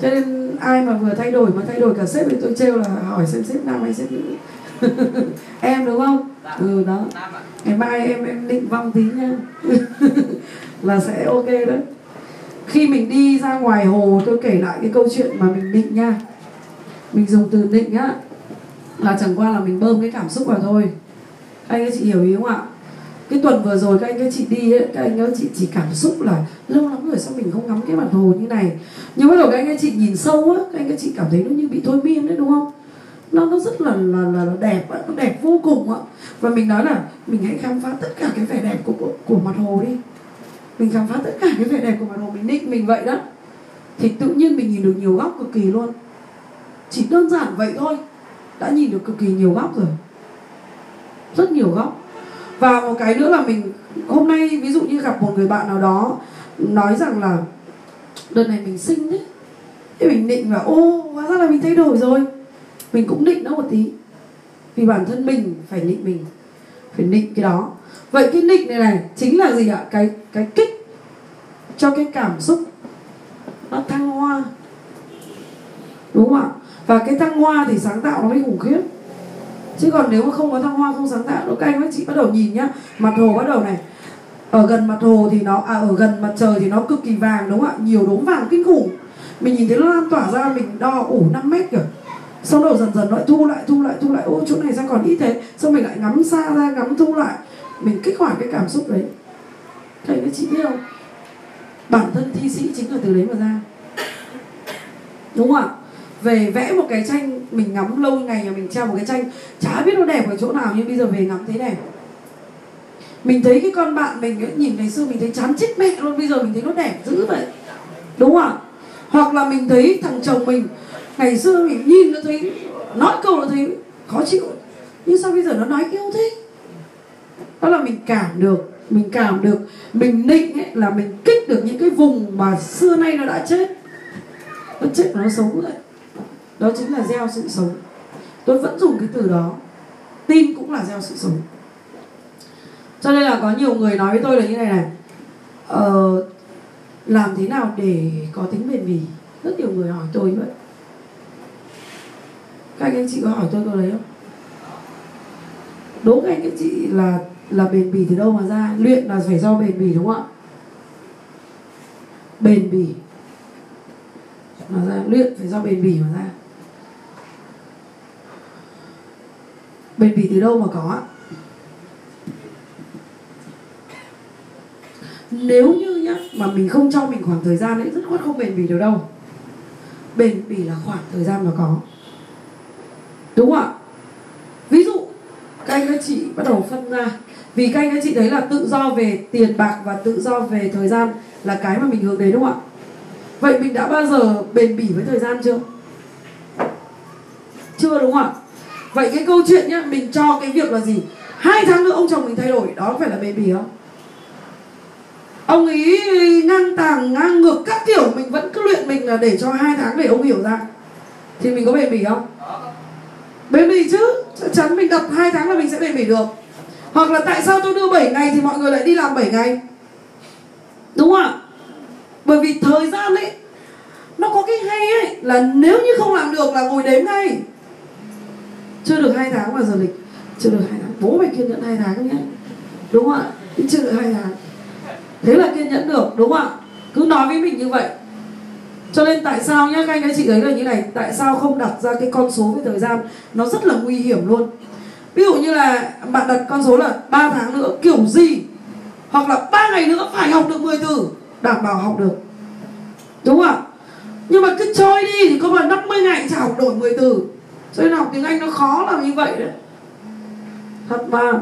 Speaker 1: Cho nên ai mà vừa thay đổi mà thay đổi cả sếp thì tôi trêu là hỏi xem sếp nam hay sếp nữ em đúng không? Ừ đó. Ngày mai em em định vong tí nha. Là sẽ ok đấy. Khi mình đi ra ngoài hồ tôi kể lại cái câu chuyện mà mình định nha. Mình dùng từ định á là chẳng qua là mình bơm cái cảm xúc vào thôi anh các chị hiểu ý không ạ? Cái tuần vừa rồi các anh các chị đi ấy, các anh các chị chỉ cảm xúc là lâu lắm rồi sao mình không ngắm cái mặt hồ như này. Nhưng bắt đầu các anh các chị nhìn sâu á các anh các chị cảm thấy nó như bị thôi miên đấy đúng không? Nó nó rất là là là, là đẹp á, nó đẹp vô cùng á. Và mình nói là mình hãy khám phá tất cả cái vẻ đẹp của của, của mặt hồ đi. Mình khám phá tất cả cái vẻ đẹp của mặt hồ mình định mình vậy đó. Thì tự nhiên mình nhìn được nhiều góc cực kỳ luôn. Chỉ đơn giản vậy thôi. Đã nhìn được cực kỳ nhiều góc rồi rất nhiều góc. Và một cái nữa là mình, hôm nay ví dụ như gặp một người bạn nào đó, nói rằng là, đợt này mình sinh đấy thì mình định là, ô, hóa ra là mình thay đổi rồi. Mình cũng định nó một tí. Vì bản thân mình phải định mình, phải định cái đó. Vậy cái định này này chính là gì ạ? Cái cái kích cho cái cảm xúc nó thăng hoa. Đúng không ạ? Và cái thăng hoa thì sáng tạo nó mới khủng khiếp chứ còn nếu mà không có thăng hoa, không sáng tạo các anh các chị bắt đầu nhìn nhá. Mặt hồ bắt đầu này. Ở gần mặt hồ thì nó à ở gần mặt trời thì nó cực kỳ vàng, đúng không ạ? Nhiều đốm vàng kinh khủng. Mình nhìn thấy nó lan tỏa ra, mình đo ủ 5 mét kìa. Sau đó dần dần lại thu lại thu lại thu lại. Ô, chỗ này sao còn ít thế? Xong mình lại ngắm xa ra, ngắm thu lại. Mình kích hoạt cái cảm xúc đấy. Thầy các chị biết không? Bản thân thi sĩ chính là từ đấy mà ra. Đúng không ạ? Về vẽ một cái tranh mình ngắm lâu ngày nhà mình treo một cái tranh chả biết nó đẹp ở chỗ nào nhưng bây giờ về ngắm thấy đẹp. Mình thấy cái con bạn mình ấy, nhìn ngày xưa mình thấy chán chết mẹ luôn bây giờ mình thấy nó đẹp dữ vậy. Đúng không ạ? Hoặc là mình thấy thằng chồng mình ngày xưa mình nhìn nó thấy nói câu nó thấy khó chịu nhưng sao bây giờ nó nói yêu thế? Đó là mình cảm được mình cảm được mình định ấy, là mình kích được những cái vùng mà xưa nay nó đã chết. Nó chết nó sống rồi đó chính là gieo sự sống. Tôi vẫn dùng cái từ đó. Tin cũng là gieo sự sống. Cho nên là có nhiều người nói với tôi là như này này. Ờ, làm thế nào để có tính bền bỉ? Rất nhiều người hỏi tôi vậy. Các anh, chị có hỏi tôi câu đấy không? Đố các anh các chị là là bền bỉ từ đâu mà ra? Luyện là phải do bền bỉ đúng không ạ? Bền bỉ mà ra. Luyện phải do bền bỉ mà ra. Bền bỉ từ đâu mà có? Nếu như nhá, mà mình không cho mình khoảng thời gian ấy, rất khoát không bền bỉ được đâu. Bền bỉ là khoảng thời gian mà có. Đúng không ạ? Ví dụ, các anh các chị bắt đầu phân ra. Vì các anh các chị thấy là tự do về tiền bạc và tự do về thời gian là cái mà mình hướng đến, đúng không ạ? Vậy mình đã bao giờ bền bỉ với thời gian chưa? Chưa, đúng không ạ? Vậy cái câu chuyện nhá, mình cho cái việc là gì? Hai tháng nữa ông chồng mình thay đổi, đó phải là bền bỉ không? Ông ấy ngang tàng, ngang ngược, các kiểu, mình vẫn cứ luyện mình là để cho hai tháng để ông hiểu ra. Thì mình có bền bỉ không? Bền bỉ chứ, chắc chắn mình đập hai tháng là mình sẽ bền bỉ được. Hoặc là tại sao tôi đưa 7 ngày thì mọi người lại đi làm 7 ngày? Đúng không ạ? Bởi vì thời gian ấy, nó có cái hay ấy, là nếu như không làm được là ngồi đếm ngay chưa được hai tháng mà giờ lịch. Chưa được hai tháng. Bố mày kiên nhẫn hai tháng nhé. Đúng không ạ? Chưa được hai tháng. Thế là kiên nhẫn được, đúng không ạ? Cứ nói với mình như vậy. Cho nên tại sao nhá, các anh các chị thấy là như này? Tại sao không đặt ra cái con số về thời gian? Nó rất là nguy hiểm luôn. Ví dụ như là bạn đặt con số là 3 tháng nữa, kiểu gì? Hoặc là 3 ngày nữa phải học được 10 từ, đảm bảo học được. Đúng không ạ? Nhưng mà cứ chơi đi thì có mà 50 ngày chả học đổi 10 từ cho nên học tiếng Anh nó khó là như vậy đấy. Thật mà.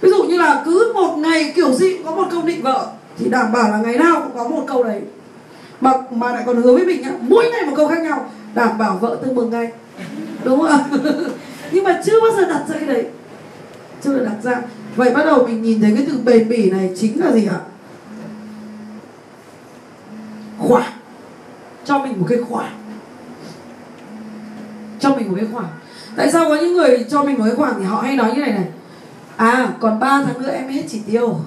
Speaker 1: Ví dụ như là cứ một ngày, kiểu gì cũng có một câu định vợ, thì đảm bảo là ngày nào cũng có một câu đấy. Mà mà lại còn hứa với mình nhá, mỗi ngày một câu khác nhau, đảm bảo vợ tương mừng ngay. Đúng không ạ? Nhưng mà chưa bao giờ đặt ra cái đấy. Chưa được đặt ra. Vậy bắt đầu mình nhìn thấy cái từ bền bỉ này chính là gì ạ? Khoảng cho mình một cái khoảng cho mình một cái khoảng tại sao có những người cho mình một cái khoảng thì họ hay nói như này này? À còn 3 tháng nữa em hết chỉ tiêu.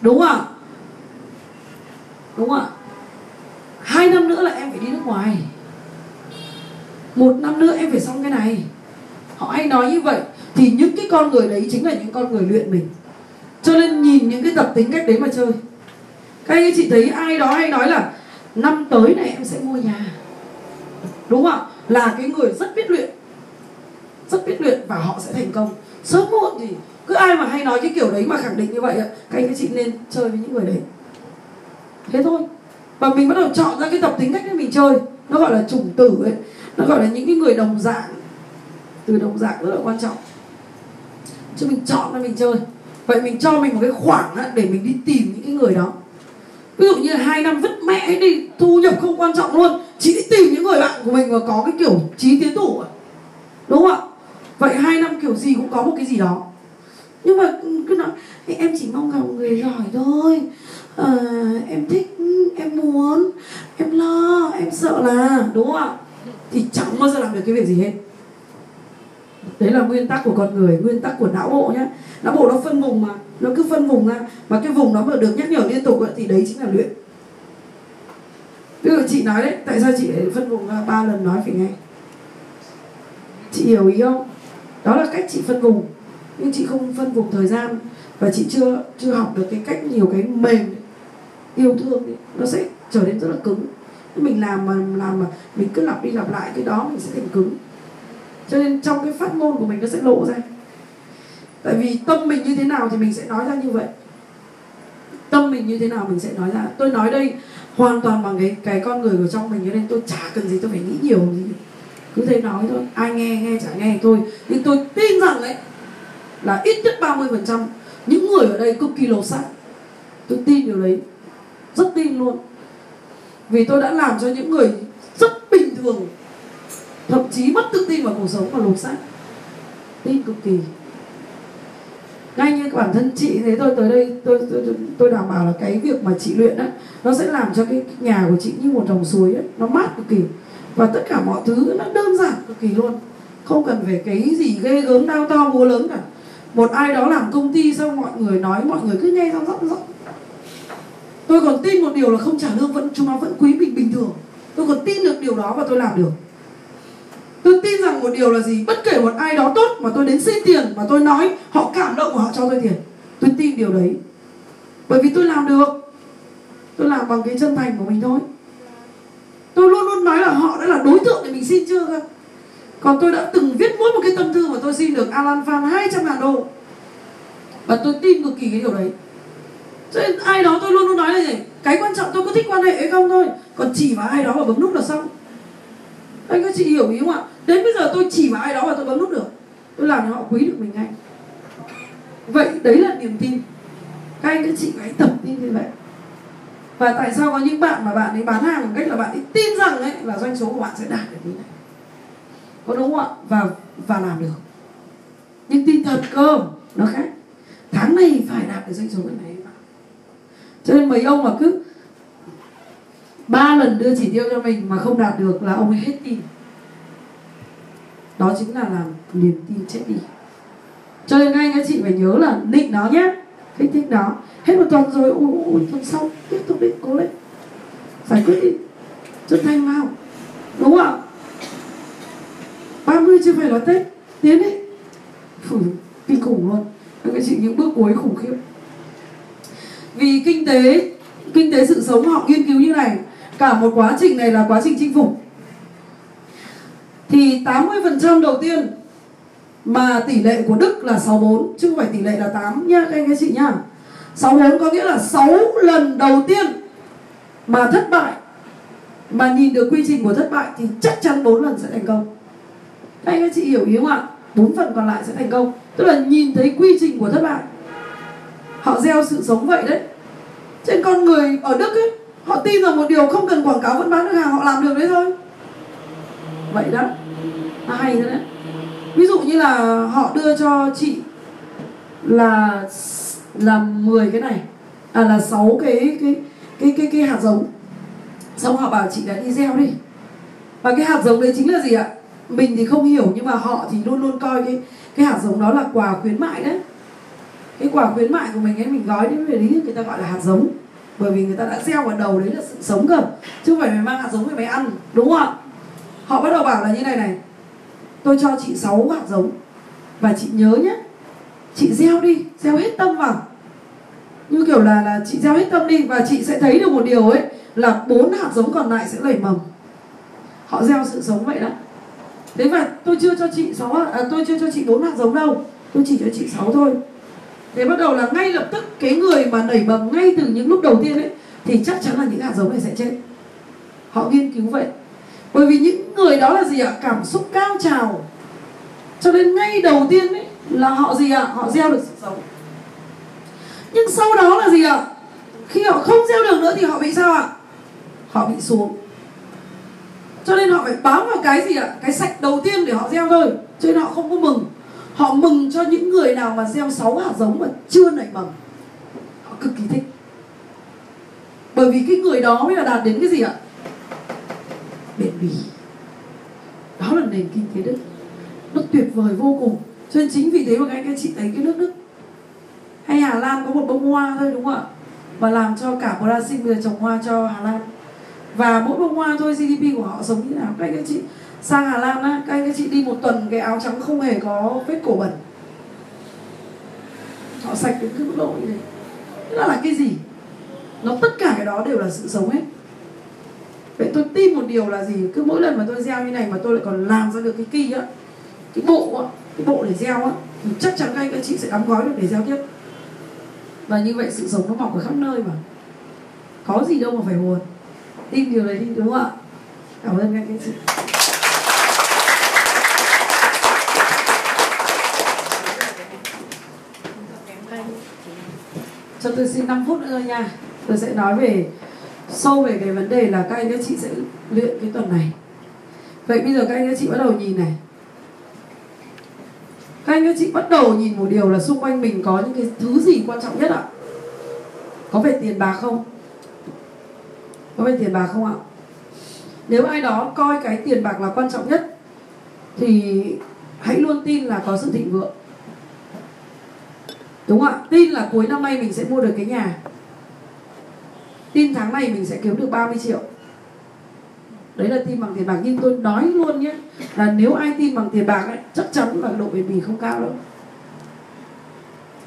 Speaker 1: Đúng không ạ? Đúng không ạ? Hai năm nữa là em phải đi nước ngoài. Một năm nữa em phải xong cái này. Họ hay nói như vậy. Thì những cái con người đấy chính là những con người luyện mình. Cho nên nhìn những cái tập tính cách đấy mà chơi. Các anh chị thấy ai đó hay nói là, năm tới này em sẽ mua nhà. Đúng không ạ? Là cái người rất biết luyện rất biết luyện và họ sẽ thành công. Sớm muộn thì cứ ai mà hay nói cái kiểu đấy mà khẳng định như vậy ạ các anh các chị nên chơi với những người đấy. Thế thôi. Và mình bắt đầu chọn ra cái tập tính cách để mình chơi. Nó gọi là chủng tử ấy. Nó gọi là những cái người đồng dạng. Từ đồng dạng rất là quan trọng. Chứ mình chọn ra mình chơi. Vậy mình cho mình một cái khoảng á, để mình đi tìm những cái người đó. Ví dụ như là hai năm vứt mẹ đi thu nhập không quan trọng luôn chỉ đi tìm những người bạn của mình mà có cái kiểu trí tiến thủ à? đúng không ạ? Vậy hai năm kiểu gì cũng có một cái gì đó. Nhưng mà cứ nói em chỉ mong gặp người giỏi thôi. À, em thích em muốn em lo em sợ là. Đúng không ạ? Thì chẳng bao giờ làm được cái việc gì hết. Đấy là nguyên tắc của con người nguyên tắc của não bộ nhá. Não bộ nó phân vùng mà nó cứ phân vùng ra. Mà cái vùng đó mà được nhắc nhở liên tục thì đấy chính là luyện ví dụ chị nói đấy tại sao chị lại phân vùng ra ba lần nói phải nghe chị hiểu ý không? Đó là cách chị phân vùng nhưng chị không phân vùng thời gian và chị chưa chưa học được cái cách nhiều cái mềm yêu thương ấy, nó sẽ trở nên rất là cứng. Mình làm mà làm mà mình cứ lặp đi lặp lại cái đó mình sẽ thành cứng. Cho nên trong cái phát ngôn của mình nó sẽ lộ ra. Tại vì tâm mình như thế nào thì mình sẽ nói ra như vậy. Tâm mình như thế nào mình sẽ nói ra. Tôi nói đây hoàn toàn bằng cái cái con người của trong mình, cho nên tôi chả cần gì tôi phải nghĩ nhiều gì. Cứ thế nói thôi, ai nghe nghe chả nghe thôi. Nhưng tôi tin rằng đấy là ít nhất 30 phần trăm những người ở đây cực kỳ lột xác. Tôi tin điều đấy, rất tin luôn. Vì tôi đã làm cho những người rất bình thường, thậm chí mất tự tin vào cuộc sống và lột xác. Tin cực kỳ ngay như bản thân chị thế tôi tới đây tôi tôi, tôi, tôi đảm bảo là cái việc mà chị luyện á nó sẽ làm cho cái nhà của chị như một dòng suối ấy, nó mát cực kỳ. Và tất cả mọi thứ nó đơn giản cực kỳ luôn. Không cần phải cái gì ghê gớm đau to búa lớn cả. Một ai đó làm công ty xong mọi người nói mọi người cứ nghe xong rất rộng tôi còn tin một điều là không trả lương vẫn chúng nó vẫn quý mình bình thường. Tôi còn tin được điều đó và tôi làm được tôi tin rằng một điều là gì? Bất kể một ai đó tốt mà tôi đến xin tiền, mà tôi nói họ cảm động và họ cho tôi tiền, tôi tin điều đấy. Bởi vì tôi làm được. Tôi làm bằng cái chân thành của mình thôi. Tôi luôn luôn nói là họ đã là đối tượng để mình xin chưa cơ? Còn tôi đã từng viết mỗi một cái tâm thư mà tôi xin được Alan Phan 200 ngàn đô. Và tôi tin cực kỳ cái điều đấy. Cho nên ai đó tôi luôn luôn nói là gì? Cái quan trọng tôi có thích quan hệ hay không thôi. Còn chỉ vào ai đó và bấm nút là xong anh các chị hiểu ý không ạ? Đến bây giờ tôi chỉ vào ai đó và tôi bấm nút được, tôi làm cho họ quý được mình ngay. Vậy đấy là niềm tin. Các anh, các chị hãy tập tin như vậy. Và tại sao có những bạn mà bạn ấy bán hàng bằng cách là bạn ấy tin rằng ấy là doanh số của bạn sẽ đạt được như này? Có đúng không ạ? Và và làm được. Nhưng tin thật cơ, nó khác. Tháng này phải đạt được doanh số như này cho nên mấy ông mà cứ ba lần đưa chỉ tiêu cho mình mà không đạt được là ông ấy hết tin. Đó chính là làm niềm tin chết đi. Cho nên anh các chị phải nhớ là định nó nhé kích thích đó hết một tuần rồi ôi, ui tuần sau tiếp tục định cố lên. Giải quyết đi. Chân thanh vào đúng không ạ? 30 chưa phải là tết. Tiến đi. Phử, kinh khủng luôn. Các chị những bước cuối khủng khiếp. Vì kinh tế kinh tế sự sống họ nghiên cứu như này cả một quá trình này là quá trình chinh phục. Thì 80% đầu tiên mà tỷ lệ của Đức là 64 chứ không phải tỷ lệ là 8 nhá các anh các chị nhá 64 có nghĩa là 6 lần đầu tiên mà thất bại, mà nhìn được quy trình của thất bại thì chắc chắn 4 lần sẽ thành công. Các anh các chị hiểu ý không ạ? 4 phần còn lại sẽ thành công. Tức là nhìn thấy quy trình của thất bại, họ gieo sự sống vậy đấy. Trên con người ở Đức ấy họ tin rằng một điều không cần quảng cáo vẫn bán được hàng, họ làm được đấy thôi. Vậy đó. Nó hay thế đấy. Ví dụ như là họ đưa cho chị là là 10 cái này à là 6 cái cái cái cái cái hạt giống. Xong họ bảo chị đã đi gieo đi. Và cái hạt giống đấy chính là gì ạ? Mình thì không hiểu, nhưng mà họ thì luôn luôn coi cái cái hạt giống đó là quà khuyến mại đấy. Cái quả khuyến mại của mình ấy, mình gói đến về lý người ta gọi là hạt giống bởi vì người ta đã gieo vào đầu đấy là sự sống cơ. Chứ không phải mày mang hạt giống về mày ăn đúng không ạ? Họ bắt đầu bảo là như này này. Tôi cho chị 6 hạt giống. Và chị nhớ nhé chị gieo đi gieo hết tâm vào. Như kiểu là là chị gieo hết tâm đi và chị sẽ thấy được một điều ấy là bốn hạt giống còn lại sẽ nảy mầm. Họ gieo sự sống vậy đó. Thế mà tôi chưa cho chị sáu à, tôi chưa cho chị bốn hạt giống đâu. Tôi chỉ cho chị sáu thôi thế bắt đầu là ngay lập tức cái người mà nảy mầm ngay từ những lúc đầu tiên ấy, thì chắc chắn là những hạt giống này sẽ chết. Họ nghiên cứu vậy. Bởi vì những người đó là gì ạ? Cảm xúc cao trào. Cho nên ngay đầu tiên ấy là họ gì ạ? Họ gieo được sự sống. Nhưng sau đó là gì ạ? Khi họ không gieo được nữa thì họ bị sao ạ? Họ bị xuống. Cho nên họ phải bám vào cái gì ạ? Cái sạch đầu tiên để họ gieo thôi cho nên họ không có mừng họ mừng cho những người nào mà gieo sáu hạt giống mà chưa nảy mầm. Họ cực kỳ thích. Bởi vì cái người đó mới là đạt đến cái gì ạ? Bền bỉ. Đó là nền kinh tế đức nó tuyệt vời vô cùng. Cho nên chính vì thế mà các anh các chị thấy cái nước đức. Hay Hà Lan có một bông hoa thôi đúng không ạ? Mà làm cho cả Brazil bây giờ trồng hoa cho Hà Lan. Và mỗi bông hoa thôi GDP của họ sống như nào? Các anh các chị sang Hà Lan á, các anh các chị đi một tuần, cái áo trắng không hề có vết cổ bẩn. Họ sạch đến cái mức độ như thế. Đó là cái gì? Nó tất cả cái đó đều là sự sống hết. Vậy tôi tin một điều là gì? Cứ mỗi lần mà tôi gieo như này mà tôi lại còn làm ra được cái kỳ á, cái bộ á, cái bộ để gieo á, thì chắc chắn các anh các chị sẽ đóng gói được để gieo tiếp. Và như vậy sự sống nó mọc ở khắp nơi mà. Có gì đâu mà phải buồn. Tin điều này đi, đúng không ạ? Cảm ơn các anh chị. Cho tôi xin 5 phút nữa nha. Tôi sẽ nói về sâu về cái vấn đề là các anh các chị sẽ luyện cái tuần này. Vậy bây giờ các anh các chị bắt đầu nhìn này. Các anh các chị bắt đầu nhìn một điều là xung quanh mình có những cái thứ gì quan trọng nhất ạ? Có về tiền bạc không? Có về tiền bạc không ạ? Nếu ai đó coi cái tiền bạc là quan trọng nhất, thì hãy luôn tin là có sự thịnh vượng đúng không ạ? Tin là cuối năm nay mình sẽ mua được cái nhà. Tin tháng này mình sẽ kiếm được 30 triệu. Đấy là tin bằng tiền bạc. Nhưng tôi nói luôn nhé, là nếu ai tin bằng tiền bạc ấy, chắc chắn là độ bền bỉ không cao đâu.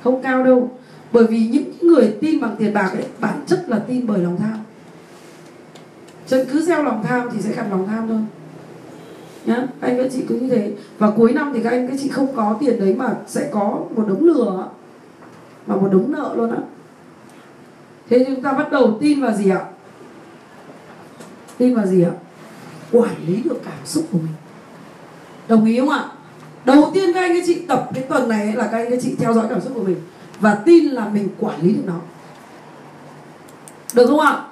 Speaker 1: Không cao đâu. Bởi vì những người tin bằng tiền bạc ấy, bản chất là tin bởi lòng tham. Chân cứ gieo lòng tham thì sẽ gặp lòng tham thôi. Nhá, các anh các chị cứ như thế. Và cuối năm thì các anh các chị không có tiền đấy mà sẽ có một đống lừa và một đống nợ luôn á. Thế chúng ta bắt đầu tin vào gì ạ? Tin vào gì ạ? Quản lý được cảm xúc của mình. Đồng ý không ạ? Đầu tiên các anh các chị tập cái tuần này là các anh các chị theo dõi cảm xúc của mình và tin là mình quản lý được nó. Được không ạ?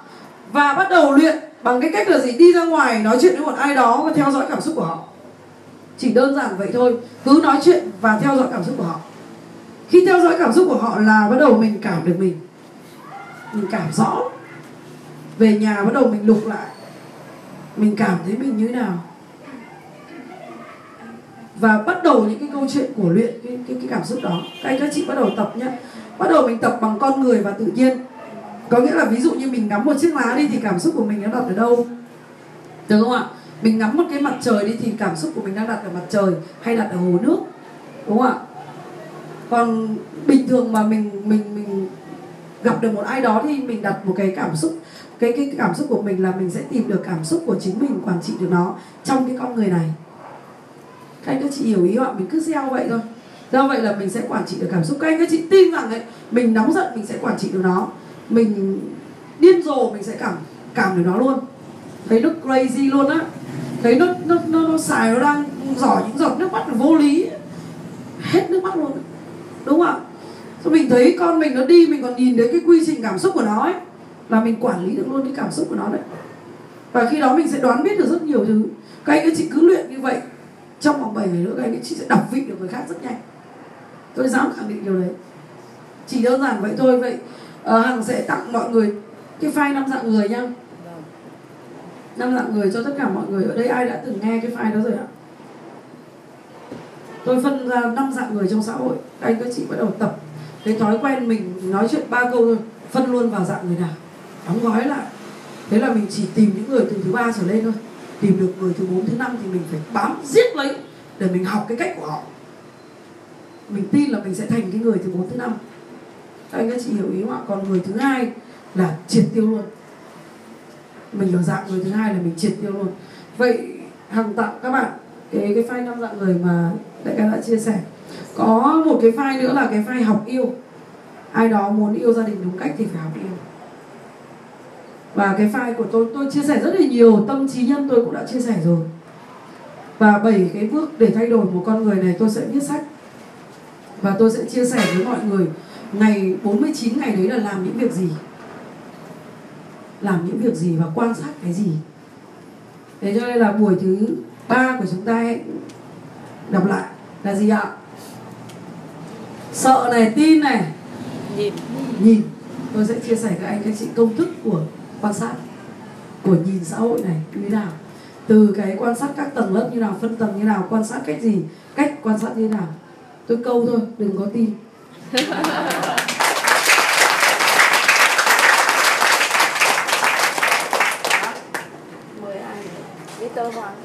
Speaker 1: Và bắt đầu luyện bằng cái cách là gì? Đi ra ngoài nói chuyện với một ai đó và theo dõi cảm xúc của họ. Chỉ đơn giản vậy thôi. Cứ nói chuyện và theo dõi cảm xúc của họ khi theo dõi cảm xúc của họ là bắt đầu mình cảm được mình. Mình cảm rõ. Về nhà bắt đầu mình lục lại. Mình cảm thấy mình như thế nào. Và bắt đầu những cái câu chuyện của luyện cái, cái, cái cảm xúc đó. Các anh các chị bắt đầu tập nhé bắt đầu mình tập bằng con người và tự nhiên. Có nghĩa là ví dụ như mình ngắm một chiếc lá đi thì cảm xúc của mình nó đặt ở đâu? Được không ạ? Mình ngắm một cái mặt trời đi thì cảm xúc của mình đang đặt ở mặt trời hay đặt ở hồ nước. Đúng không ạ? Còn bình thường mà mình mình mình gặp được một ai đó thì mình đặt một cái cảm xúc cái cái cảm xúc của mình là mình sẽ tìm được cảm xúc của chính mình quản trị được nó trong cái con người này. Các anh các chị hiểu ý không ạ mình cứ gieo vậy thôi. Do vậy là mình sẽ quản trị được cảm xúc. Các anh các chị tin rằng ấy mình nóng giận mình sẽ quản trị được nó. Mình điên rồ mình sẽ cảm cảm được nó luôn. Thấy nó crazy luôn á. Thấy nó nó nó, nó xài nó đang giỏi những giọt nước mắt vô lý. Hết nước mắt luôn đúng không ạ? Mình thấy con mình nó đi mình còn nhìn thấy cái quy trình cảm xúc của nó ấy là mình quản lý được luôn cái cảm xúc của nó đấy. Và khi đó mình sẽ đoán biết được rất nhiều thứ. Các anh các chị cứ luyện như vậy trong vòng 7 ngày nữa các anh các chị sẽ đọc vị được người khác rất nhanh. Tôi dám khẳng định điều đấy. Chỉ đơn giản vậy thôi. Vậy uh, hằng sẽ tặng mọi người cái file năm dạng người nhá. Năm dạng người cho tất cả mọi người. Ở đây ai đã từng nghe cái file đó rồi ạ tôi phân ra năm dạng người trong xã hội. Anh các chị bắt đầu tập cái thói quen mình nói chuyện ba câu thôi, phân luôn vào dạng người nào. Đóng gói lại. Thế là mình chỉ tìm những người từ thứ ba trở lên thôi. Tìm được người thứ bốn, thứ năm thì mình phải bám giết lấy để mình học cái cách của họ. Mình tin là mình sẽ thành cái người thứ bốn, thứ năm. Anh các chị hiểu ý không ạ? Còn người thứ hai là triệt tiêu luôn. Mình ở dạng người thứ hai là mình triệt tiêu luôn. Vậy hằng tặng các bạn, cái cái file năm dạng người mà đại ca đã chia sẻ. Có một cái file nữa là cái file học yêu. Ai đó muốn yêu gia đình đúng cách thì phải học yêu. Và cái file của tôi tôi chia sẻ rất là nhiều, tâm trí nhân tôi cũng đã chia sẻ rồi. Và bảy cái bước để thay đổi một con người này tôi sẽ viết sách. Và tôi sẽ chia sẻ với mọi người, ngày 49 ngày đấy là làm những việc gì? Làm những việc gì và quan sát cái gì? Thế cho nên là buổi thứ ba của chúng ta hẹn đọc lại là gì ạ? Sợ này tin này.
Speaker 4: Nhìn.
Speaker 1: Nhìn. Tôi sẽ chia sẻ các anh các chị công thức của quan sát của nhìn xã hội này như thế nào. Từ cái quan sát các tầng lớp như nào phân tầng như nào quan sát cách gì cách quan sát như nào. Tôi câu thôi đừng có tin.
Speaker 4: Mời ai tơ hoàng